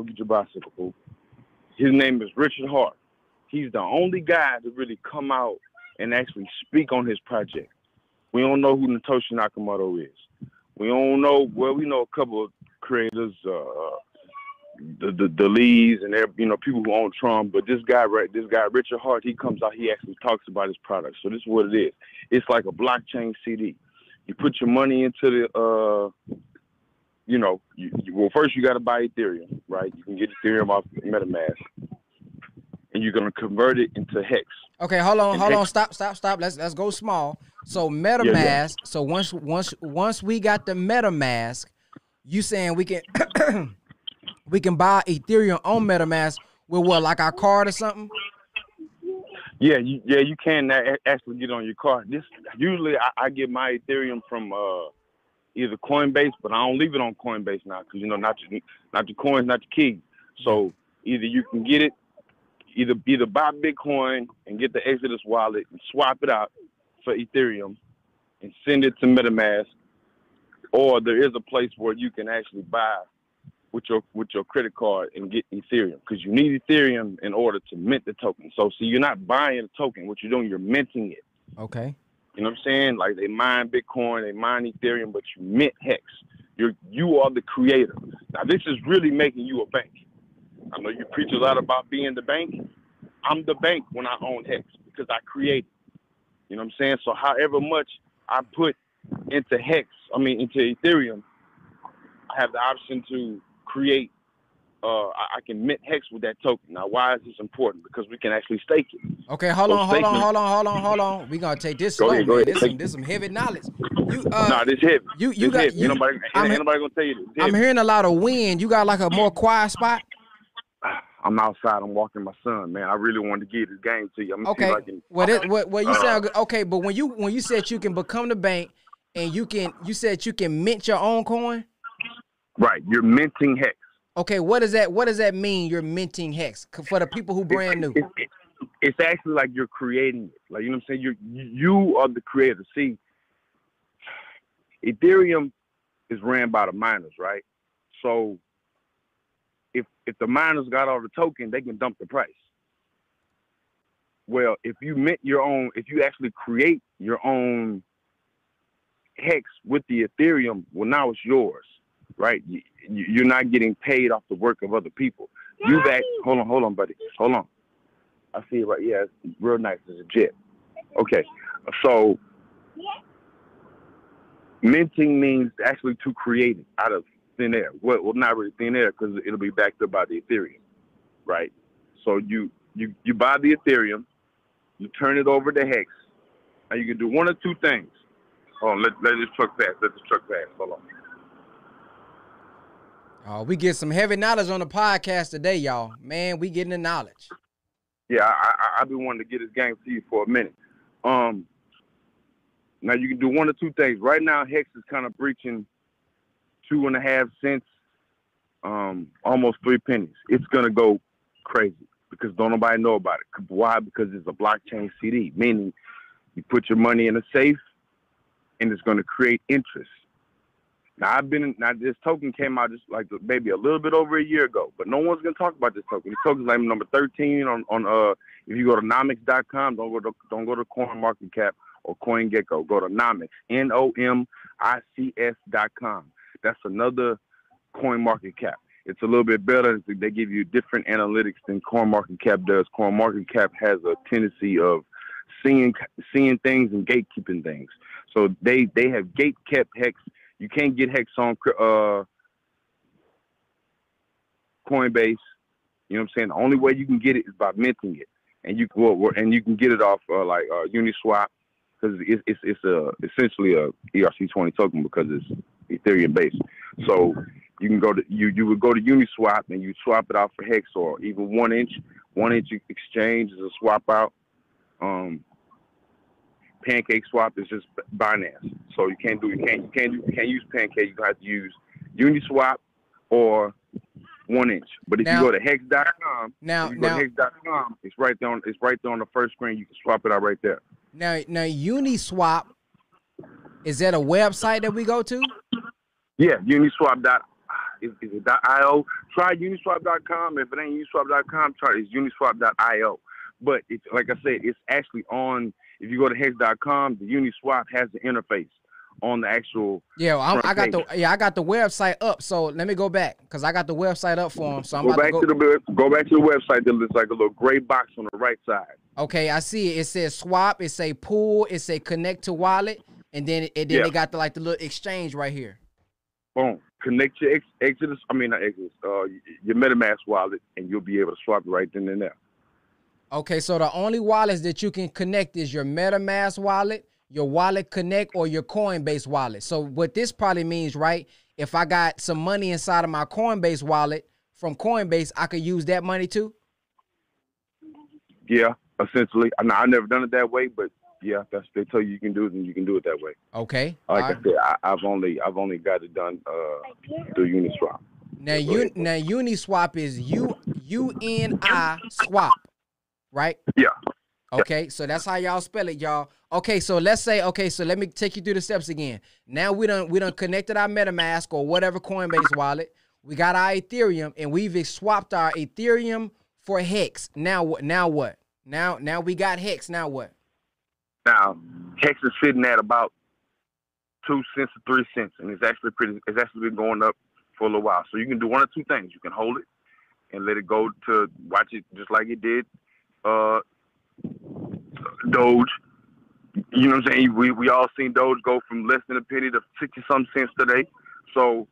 Go get your bicycle, fool. His name is Richard Heart. He's the only guy to really come out and actually speak on his project. We don't know who Natoshi Nakamoto is. We don't know. Well, we know a couple of creators, uh, the the, the Lees and you know people who own Trump. But this guy, right? This guy, Richard Heart, he comes out. He actually talks about his product. So this is what it is. It's like a blockchain CD. You put your money into the, uh, you know, you, you, well first you got to buy Ethereum, right? You can get Ethereum off MetaMask, and you're gonna convert it into Hex. Okay, hold on, And hold Hex- on, stop, stop, stop. Let's let's go small. So yeah. MetaMask. So once once once we got the MetaMask, you saying we can [coughs] we can buy Ethereum on MetaMask with what, like our card or something? Yeah, you, yeah, you can actually get on your card. This usually I, I get my Ethereum from uh, either Coinbase, but I don't leave it on Coinbase now because you know not your not your coins, not your keys. So either you can get it, either either buy Bitcoin and get the Exodus wallet and swap it out for Ethereum and send it to MetaMask, or there is a place where you can actually buy with your with your credit card and get Ethereum because you need Ethereum in order to mint the token. So see, you're not buying a token. What you're doing, you're minting it. Okay. You know what I'm saying? Like they mine Bitcoin, they mine Ethereum, but you mint Hex. You're you are the creator. Now this is really making you a bank. I know you preach a lot about being the bank. I'm the bank when I own Hex because I created. You know what I'm saying? So however much I put into Hex, I mean into Ethereum, I have the option to create. Uh, I, I can mint Hex with that token. Now, why is this important? Because we can actually stake it. Okay, hold So on, hold on, hold on, hold on, hold on. We gonna take this Go slow, ahead, go ahead. This some this some heavy knowledge. You [laughs] uh, nah, this heavy. you you This got heavy. you. ain't nobody, ain't, ain't nobody gonna tell you this. I'm hearing a lot of wind. You got like a more quiet spot. [sighs] I'm outside. I'm walking my son, man. I really wanted to get this game to you. I'm Okay. can. Well, well, well, you Uh, sound good. Okay, but when you when you said you can become the bank and you can you said you can mint your own coin. Right, you're minting hex. Okay, what does that what does that mean? You're minting hex for the people who brand new. It's, actually like you're creating it. Like you know what I'm saying. You you are the creator. See, Ethereum is ran by the miners, right? So if if the miners got all the token, they can dump the price. Well, if you mint your own, if you actually create your own hex with the Ethereum, well, now it's yours, right? You, you- you're not getting paid off the work of other people. You back? Hold on, hold on, buddy. Hold on. I see it right. Yeah, it's real nice. It's a jet. Okay, so minting means actually to create it out of thin air. Well, well not really thin air because it'll be backed up by the Ethereum, right? So you you you buy the Ethereum, you turn it over to Hex, and you can do one or two things. Hold on, let let this truck pass. Let this truck pass. Hold on. Oh, we get some heavy knowledge on the podcast today, y'all. Man, we getting the knowledge. Yeah, I, I I've been wanting to get this game to you for a minute. Um, now you can do one or two things. Right now, Hex is kind of breaching two and a half cents, um, almost three pennies. It's gonna go crazy because don't nobody know about it. Why? Because it's a blockchain CD, meaning you put your money in a safe, and it's gonna create interest. Now I've been now this token came out just like maybe a little bit over a year ago, but no one's gonna talk about this token. This token's like number thirteen on on uh if you go to nomics.com, don't go to don't go to CoinMarketCap or CoinGecko. Go to Nomics, N O M I C S dot com. That's another CoinMarketCap. It's a little bit better. They give you different analytics than CoinMarketCap does. CoinMarketCap has a tendency of seeing seeing things and gatekeeping things. So they they have gate kept hex. You can't get hex on uh, Coinbase. You know what I'm saying? The only way you can get it is by minting it, and you well, and you can get it off uh, like uh, Uniswap because it's, it's it's a essentially a ERC20 token because it's Ethereum based. So you can go to you you would go to Uniswap and you swap it out for Hex or even one inch. One inch exchange is a swap out. Um, PancakeSwap is just Binance, so you can't do you can't you can't you can't use Pancake. You have to use Uniswap or one inch. But if Now- you go to hex.com, Now- you go now- to hex.com, it's right there on it's right there on the first screen. You can swap it out right there. Now, now Uniswap, is that a website that we go to? Yeah, Uniswap dot is, is it dot io? Try Uniswap.com. If it ain't Uniswap.com, try it's Uniswap.io. But it's like I said, it's actually on. If you go to hex.com, the Uniswap has the interface on the actual. Yeah, well, I got the yeah I got the website up. So let me go back because I got the website up for him. So I'm go about back to to, the go back to the website. There looks like a little gray box on the right side. Okay, I see it. It says swap. It say pool. It say connect to wallet, and then and then Yeah. they got the like the little exchange right here. Boom. Connect your ex- Exodus. I mean, not Exodus. Uh, your MetaMask wallet, and you'll be able to swap right then and there. Okay, so the only wallets that you can connect is your MetaMask wallet, your Wallet Connect, or your Coinbase wallet. So what this probably means, right? If I got some money inside of my Coinbase wallet from Coinbase, I could use that money too. Yeah, essentially. I, I never done it that way, but yeah, that's they tell you you can do it, and you can do it that way. Okay. Like I said, I, I've only I've only got it done uh, through Uniswap. Now you now Uniswap is U U N I swap, right? Yeah. Okay, so that's how y'all spell it, y'all. Okay, so let's say okay, so let me take you through the steps again. Now we done we done connected our MetaMask or whatever Coinbase wallet. We got our Ethereum and we've swapped our Ethereum for Hex. Now what? Now what? Now now we got Hex. Now what? Now, Hex is sitting at about two cents to three cents, and it's actually pretty. It's actually been going up for a little while. So you can do one or two things. You can hold it and let it go to watch it just like it did. Uh, Doge. You know what I'm saying? We we all seen Doge go from less than a penny to sixty some cents today. So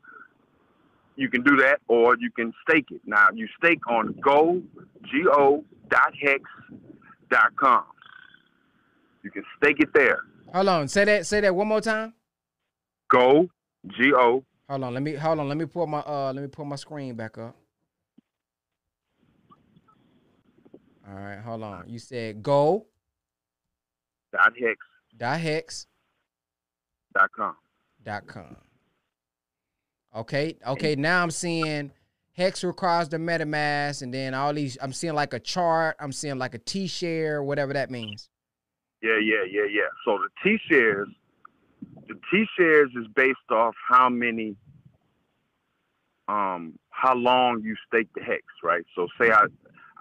you can do that, or you can stake it. Now you stake on Go G O dot hex dot com. You can stake it there. Hold on, say that say that one more time. Go G O Hold on, let me hold on. Let me pull my uh let me pull my screen back up. All right, hold on. You said go dot hex dot hex dot com. dot com. Okay, okay. Now I'm seeing Hex requires the MetaMask, and then all these. I'm seeing like a chart. I'm seeing like a T share, whatever that means. Yeah, yeah, yeah, yeah. So the T shares, the T shares is based off how many, um, how long you stake the hex, right? So say I,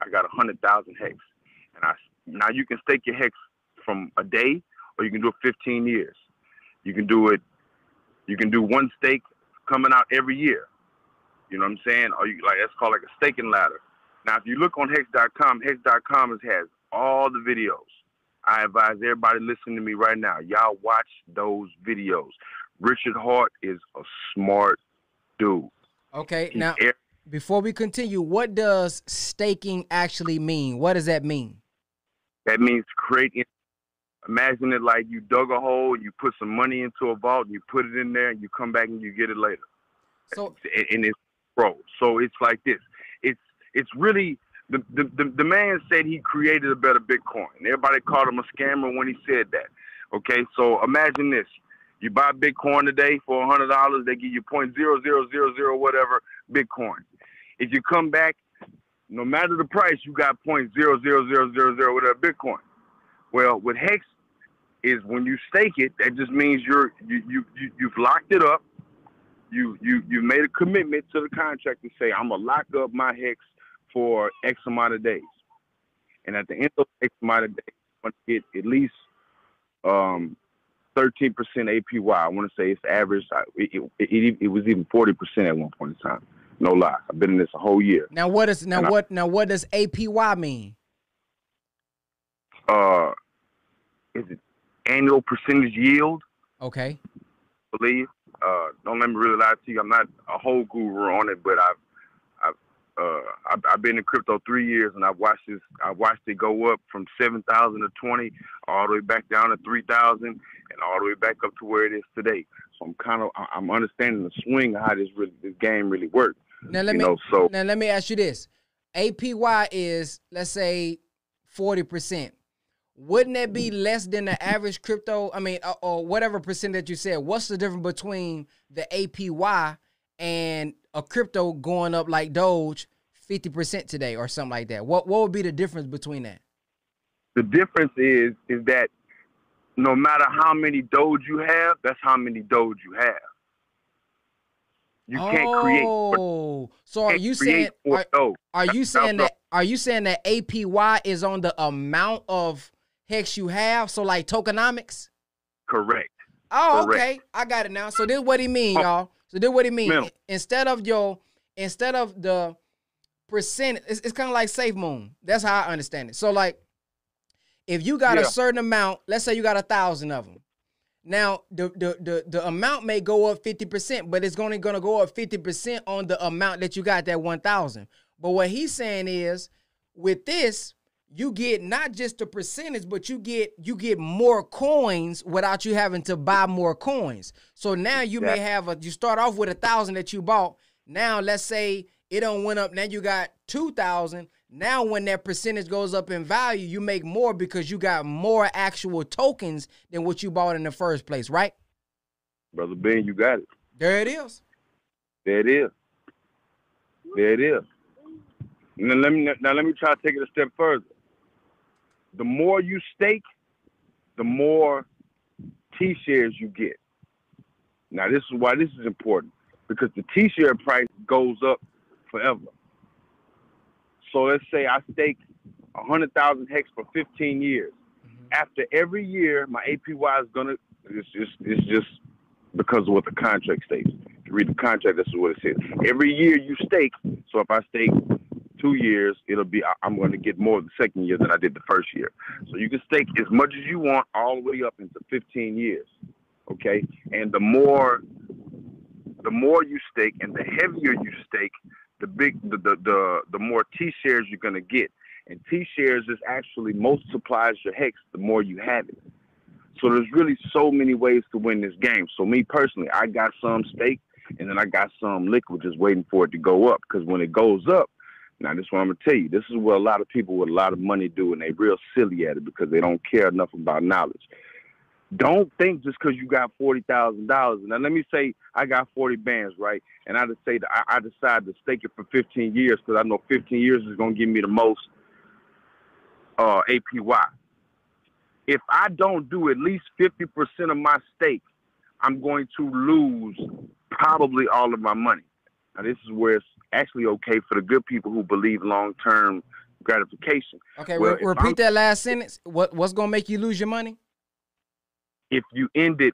I got a hundred thousand hex, and I now you can stake your hex from a day, or you can do it 15 years. You can do it, you can do one stake coming out every year. You know what I'm saying? Or you like that's called like a staking ladder. Now, if you look on Hex.com, Hex.com has all the videos. I advise everybody listening to me right now, y'all watch those videos. Richard Heart is a smart dude. Okay, He's now air- before we continue, what does staking actually mean? What does that mean? That means creating. Imagine it like you dug a hole, you put some money into a vault, you put it in there, and you come back and you get it later. So and, it's pro. So it's like this. It's it's really the, the the man said he created a better Bitcoin. Everybody called him a scammer when he said that. Okay, so imagine this: you buy Bitcoin today for a hundred dollars, they give you point zero zero zero zero whatever Bitcoin. If you come back, no matter the price, you got point zero zero zero zero zero whatever Bitcoin. Well, with Hex is when you stake it, that just means you're you you, you you've locked it up. You you you made a commitment to the contract to say I'm gonna lock up my hex for X amount of days, and at the end of X amount of days, I'm gonna get at least um 13% APY. I want to say it's average. It, it, it, it was even 40% at one point in time. No lie. I've been in this a whole year. now what is now And I- what now what does APY mean? Uh, is it annual percentage yield? Okay. believe. Uh, don't let me really lie to you. I'm not a whole guru on it, but I've, I've uh, I've, I've been in crypto three years, and I've watched this. I watched it go up from seven thousand to twenty, all the way back down to three thousand, and all the way back up to where it is today. So I'm kind of I'm understanding the swing of how this really this game really works. Now let you me know, so now let me ask you this: APY is let's say forty percent. Wouldn't that be less than the average crypto? I mean, or, or whatever percent that you said. What's the difference between the APY and a crypto going up like Doge fifty percent today or something like that? What what would be the difference between that? the difference is is that no matter how many Doge you have, that's how many Doge you have. You can't create. Oh, so are you saying are, Doge. are you saying that are you saying that APY is on the amount of hex you have? So like tokenomics? Correct. Oh, Correct. okay. I got it now. So this what he mean, Oh. y'all. So this what he mean. Ma'am. Instead of your instead of the percent, it's, it's kind of like SafeMoon. That's how I understand it. So like if you got a certain amount, let's say you got a thousand of them. Now the the the, the amount may go up 50%, but it's only gonna go up 50% on the amount that you got that 1000. But what he's saying is with this, you get not just the percentage, but you get you get more coins without you having to buy more coins. So now you may have a you start off with a thousand that you bought. Now let's say it don't went up. Now you got two thousand. Now when that percentage goes up in value, you make more because you got more actual tokens than what you bought in the first place, right? Brother Ben, you got it. There it is. There it is. There it is. Now let me now let me try to take it a step further. The more you stake, the more T shares you get. Now this is why this is important because the T share price goes up forever. So let's say I stake a hundred thousand hex for 15 years. Mm-hmm. After every year, my APY is gonna. It's just it's just because of what the contract states. If you read the contract, this is what it says. Every year you stake. So if I stake two years, it'll be I'm going to get more the second year than I did the first year. So you can stake as much as you want all the way up into 15 years. Okay, and the more the more you stake and the heavier you stake, the big the the the, the more T shares you're to get. And T shares is actually multiplies your hex the more you have it. So there's really so many ways to win this game. So me personally, I got some stake and then I got some liquid just waiting for it to go up. Because when it goes up, now this is what I'm gonna tell you. This is what a lot of people with a lot of money do, and they real silly at it because they don't care enough about knowledge. Don't think just because you got forty thousand dollars. Now let me say I got forty bands, right? And I just say that I, I decide to stake it for fifteen years because I know fifteen years is gonna give me the most uh, APY. If I don't do at least 50% of my stake, I'm going to lose probably all of my money. Now, this is where it's actually okay for the good people who believe long term gratification. Okay, Well, re- repeat I'm- that last sentence. What what's gonna make you lose your money? If you end it,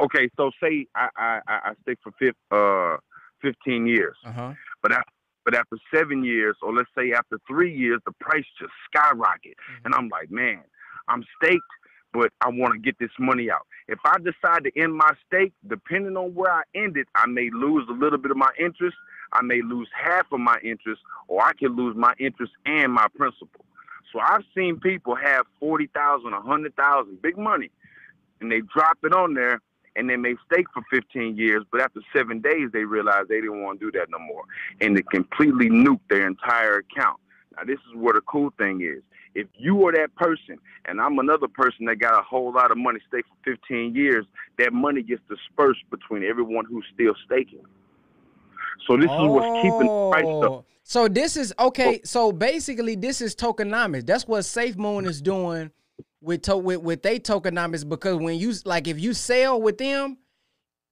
okay, so say I, I, I stick for fif- uh, 15 years. Uh huh. But after, but after seven years, or let's say after three years, the price just skyrocket, and I'm like, man, I'm staked, but I want to get this money out. If I decide to end my stake, depending on where I end it, I may lose a little bit of my interest. I may lose half of my interest, or I can lose my interest and my principal. So I've seen people have forty thousand, a hundred thousand, big money, and they drop it on there, and they may stake for 15 years, but after seven days, they realize they didn't want to do that no more, and they completely nuke their entire account. Now, this is where the cool thing is. If you are that person, and I'm another person that got a whole lot of money staked for 15 years, that money gets dispersed between everyone who's still staking. So this is what's keeping the price up. Oh, So this is okay. So basically, this is tokenomics. That's what SafeMoon is doing with to, with with they tokenomics because when you like if you sell with them,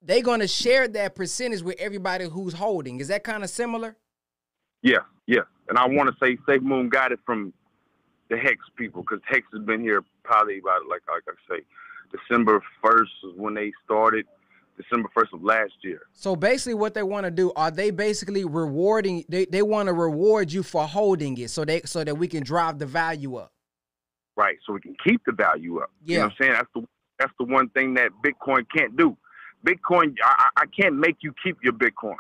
they gonna share that percentage with everybody who's holding. Is that kind of similar? Yeah, yeah. And I want to say SafeMoon got it from the Hex people because Hex has been here probably about like like I say, December first is when they started. December first of last year. So basically, what they want to do are they basically rewarding? They they want to reward you for holding it, so they so that we can drive the value up. Right, so we can keep the value up. You know what I'm saying? That's the that's the one thing that Bitcoin can't do. Bitcoin, I, I can't make you keep your Bitcoin.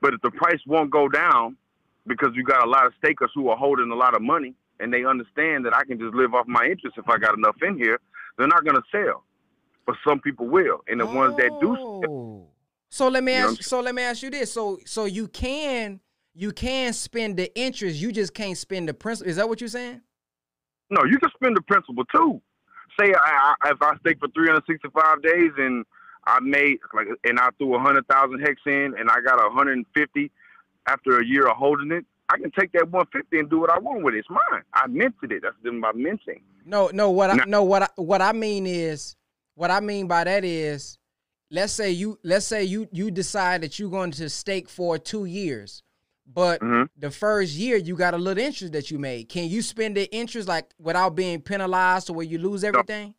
But if the price won't go down, because you got a lot of stakers who are holding a lot of money and they understand that I can just live off my interest if I got enough in here. They're not gonna sell, but some people will, and the ones that do, sell, Oh. So let me You ask. So let me ask you this. So so you can you can spend the interest. You just can't spend the principal. Is that what you're saying? No, you can spend the principal too. Say I, I, if I stake for 365 days and I made like, and I threw a hundred thousand hex in, and I got a hundred and fifty after a year of holding it. I can take that 150 and do what I want with it. It's mine. I minted it. That's my minting. No, no. What I No. what I what I mean is what I mean by that is, let's say you let's say you you decide that you're going to stake for two years, but Mhm. the first year you got a little interest that you made. Can you spend the interest like without being penalized to where you lose everything?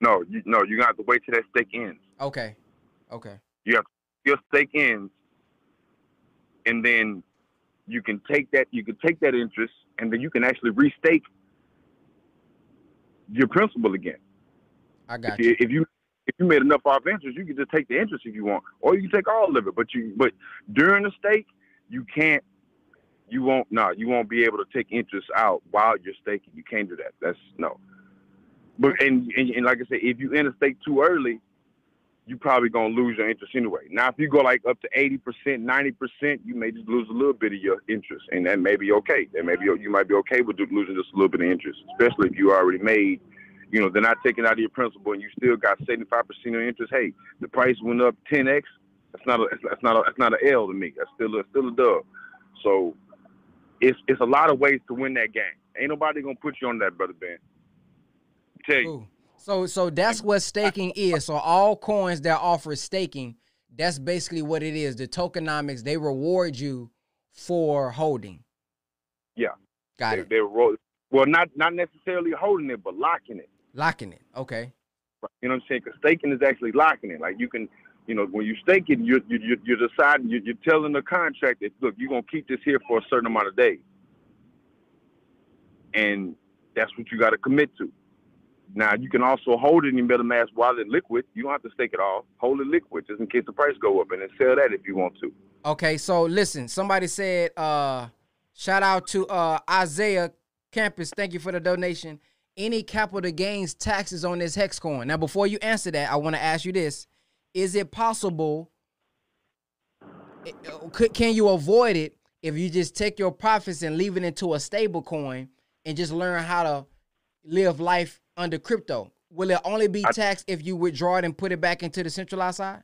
No, you, no, you got to wait till that stake ends. Okay, okay. You have your stake ends, and then you can take that you can take that interest, and then you can actually restake your principal again. I got if you. you, if you if you made enough off interest, you can just take the interest if you want, or you can take all of it. But you but during the stake, you can't. You won't. No, you won't be able to take interest out while you're staking. You can't do that. That's no. But and, and and like I said, if you enter stake too early, you probably gonna lose your interest anyway. Now, if you go like up to eighty percent, ninety percent, you may just lose a little bit of your interest, and that may be okay. That may be you might be okay with losing just a little bit of interest, especially if you already made. You know, they're not taking out of your principal, and you still got seventy five percent of interest. Hey, the price went up ten x. That's not a that's not a that's not an L to me. That's still a still a dub. So it's it's a lot of ways to win that game. Ain't nobody gonna put you on that, brother Ben. Tell you. So so that's what staking is. So all coins that offer staking, that's basically what it is. The tokenomics, they reward you for holding. Yeah. Got they, it. They were well, not not necessarily holding it, but locking it. Locking it. Okay. You know what I'm saying? Because staking is actually locking it. Like you can, you know, when you stake it, you're you're, you're deciding, you're, you're telling the contract that look, you're gonna keep this here for a certain amount of days, and that's what you got to commit to. Now you can also hold it in your MetaMask while it's liquid. You don't have to stake it all. Hold it liquid just in case the price go up, and then sell that if you want to. Okay, so listen, somebody said, uh, shout out to uh Isaiah Campus. Thank you for the donation. Any capital gains taxes on this hex coin? Now, before you answer that, I want to ask you this: Is it possible? uh, Could, can you avoid it if you just take your profits and leave it into a stable coin and just learn how to live life under crypto? Will it only be taxed if you withdraw it and put it back into the centralized side?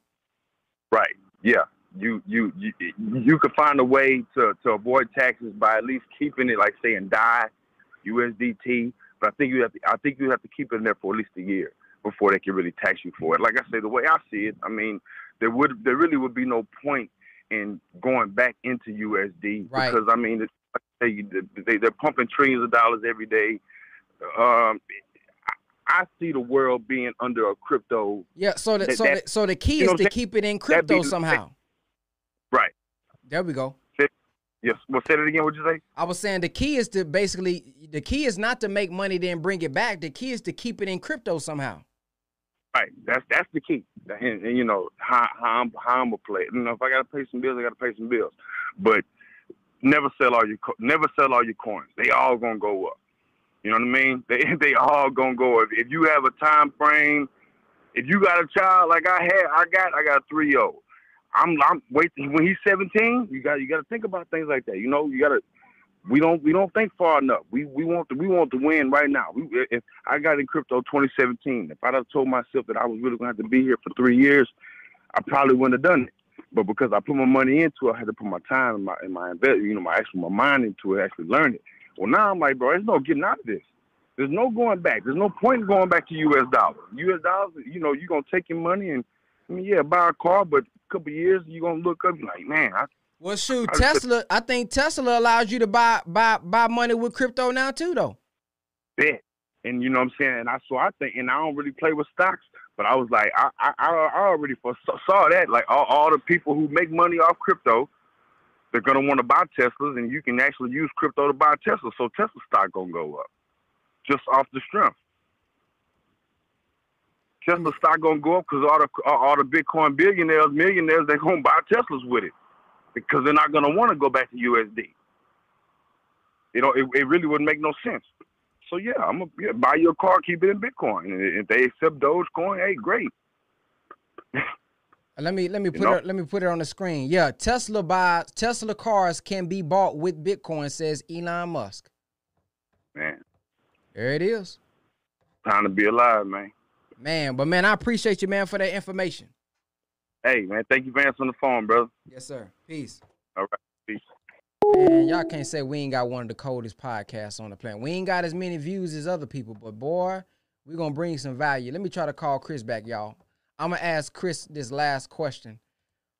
Right. Yeah. You you you you could find a way to, to avoid taxes by at least keeping it like saying DAI USDT. But I think you have to I think you have to keep it in there for at least a year before they can really tax you for it. Like I say, the way I see it, I mean, there would there really would be no point in going back into USD Right. because I mean, it's, like I say, they, they they're pumping trillions of dollars every day. Um, I, see the world being under a crypto. Yeah. So the That- so that- the, so the key you know is to keep it in crypto somehow. Right. There we go. Yes. Well, say it again. What'd you say? I was saying the key is to basically the key is not to make money then bring it back. The key is to keep it in crypto somehow. Right. That's that's the key. And, and you know how, how I'm how I'm gonna play. You know, if I gotta pay some bills, I gotta pay some bills. But never sell all your never sell all your coins. They all gonna go up. You know what I mean? [laughs] They they all gonna go up. If you have a time frame, if you got a child like I had, I got I got a three year old. I'm I'm waiting when he's 17. You got you got to think about things like that. You know, you got to. We don't we don't think far enough. We we want to we want to win right now. We, if I got in crypto 2017, if I'd have told myself that I was really gonna have to be here for three years, I probably wouldn't have done it. But because I put my money into it, I had to put my time and my and my invest, you know, my actual my mind into it, actually learn it. Well, now I'm like, bro, there's no getting out of this. There's no going back. There's no point in going back to U.S. dollars. U.S. dollars, you know, you're gonna take your money and I mean, yeah, buy a car, but a couple years you're gonna look up, like, man, I, Well, shoot, I Tesla. I think Tesla allows you to buy buy buy money with crypto now too, though. bet. And you know what I'm saying? And I so I think, and I don't really play with stocks, but I was like, I I, I already saw that. Like all, all the people who make money off crypto, they're gonna want to buy Teslas, and you can actually use crypto to buy Tesla. So Tesla stock gonna go up just off the strength. Tesla stock gonna go up because all the all all the Bitcoin billionaires, millionaires, they're gonna buy Teslas with it because they're not gonna want to go back to USD. you know, it, it really wouldn't make no sense. So yeah, I'm gonna yeah, buy your car, keep it in Bitcoin. And if they accept Dogecoin, hey, great. Let me let me put know? it let me put it on the screen. Yeah, Tesla buy Tesla cars can be bought with Bitcoin, says Elon Musk. Man, There it is. time to be alive, man. Man, but man, I appreciate you, man, for that information. Hey, man, thank you for answering the phone, brother. Yes, sir. Peace. All right, peace. Man, y'all can't say we ain't got one of the coldest podcasts on the planet. We ain't got as many views as other people, but boy, we gonna bring some value. Let me try to call Chris back, y'all. I'm gonna ask Chris this last question.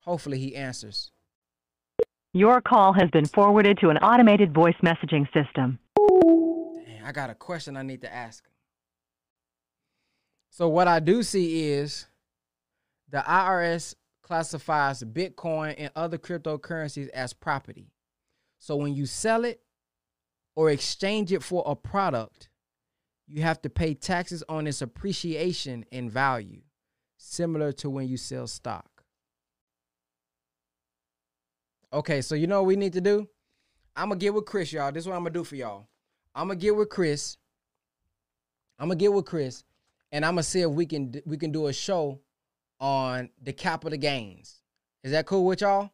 Hopefully he answers. Your call has been forwarded to an automated voice messaging system. Dang, I got a question I need to ask. So what I do see is the IRS classifies Bitcoin and other cryptocurrencies as property. So when you sell it or exchange it for a product, you have to pay taxes on its appreciation in value, similar to when you sell stock. Okay, so you know what we need to do? I'm gonna get with Chris, y'all. This is what I'm gonna do for y'all. I'm gonna get with Chris. I'm gonna get with Chris, and I'm gonna see if we can we can do a show on the capital gains. Is that cool with y'all?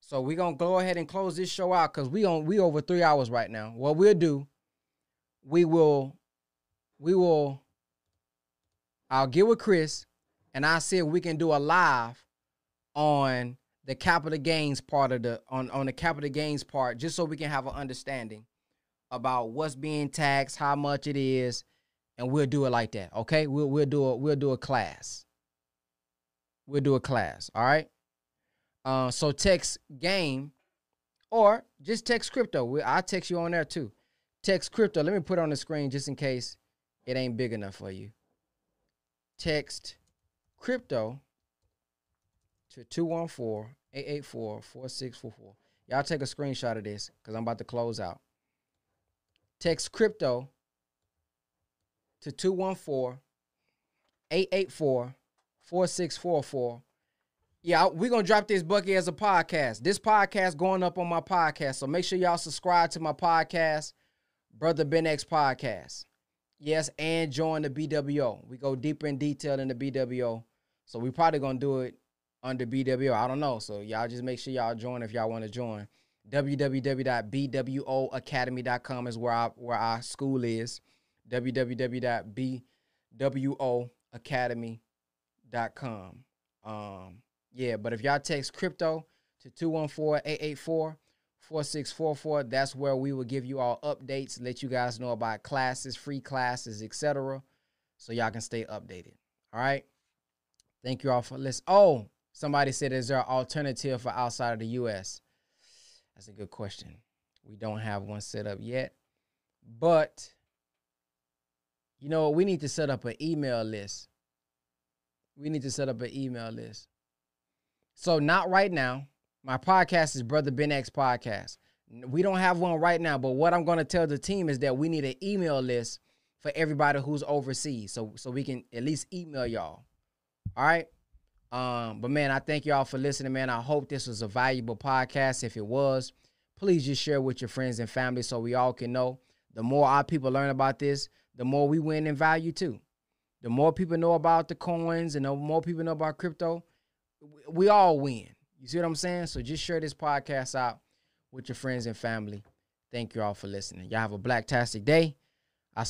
So we're gonna go ahead and close this show out because we on we over three hours right now. What we'll do, we will, we will. I'll get with Chris, and I'll see if we can do a live on the capital gains part of the on on the capital gains part, just so we can have an understanding about what's being taxed, how much it is, and we'll do it like that. Okay, we'll we'll do a we'll do a class. We'll do a class. All right. Uh, so text game, or just text crypto. We, I'll text you on there too. Text crypto. Let me put on the screen just in case it ain't big enough for you. Text crypto to 214-884-4644. Y'all take a screenshot of this because I'm about to close out. Text crypto to 214-884-4644. Yeah, we're gonna drop this bucket as a podcast. This podcast going up on my podcast. So make sure y'all subscribe to my podcast, Brother Ben X Podcast. Yes, and join the BWO. We go deeper in detail in the BWO. So we probably gonna do it under BWO. I don't know. So y'all just make sure y'all join if y'all want to join. www.bwoacademy.com is where our where our school is. www.bwoacademy.com. Um, yeah, but if y'all text crypto to 214-884-4644, that's where we will give you all updates, let you guys know about classes, free classes, etc. So y'all can stay updated. All right. Thank you all for listening. Oh, somebody said, is there an alternative for outside of the US? That's a good question. We don't have one set up yet. But you know? We need to set up an email list. We need to set up an email list. So not right now. My podcast is Brother Ben X Podcast. We don't have one right now, but what I'm going to tell the team is that we need an email list for everybody who's overseas, so so we can at least email y'all. All right. Um, but man, I thank y'all for listening, man. I hope this was a valuable podcast. If it was, please just share with your friends and family so we all can know. The more our people learn about this, the more we win in value too. The more people know about the coins and the more people know about crypto, we all win. You see what I'm saying? So just share this podcast out with your friends and family. Thank you all for listening. Y'all have a blacktastic day.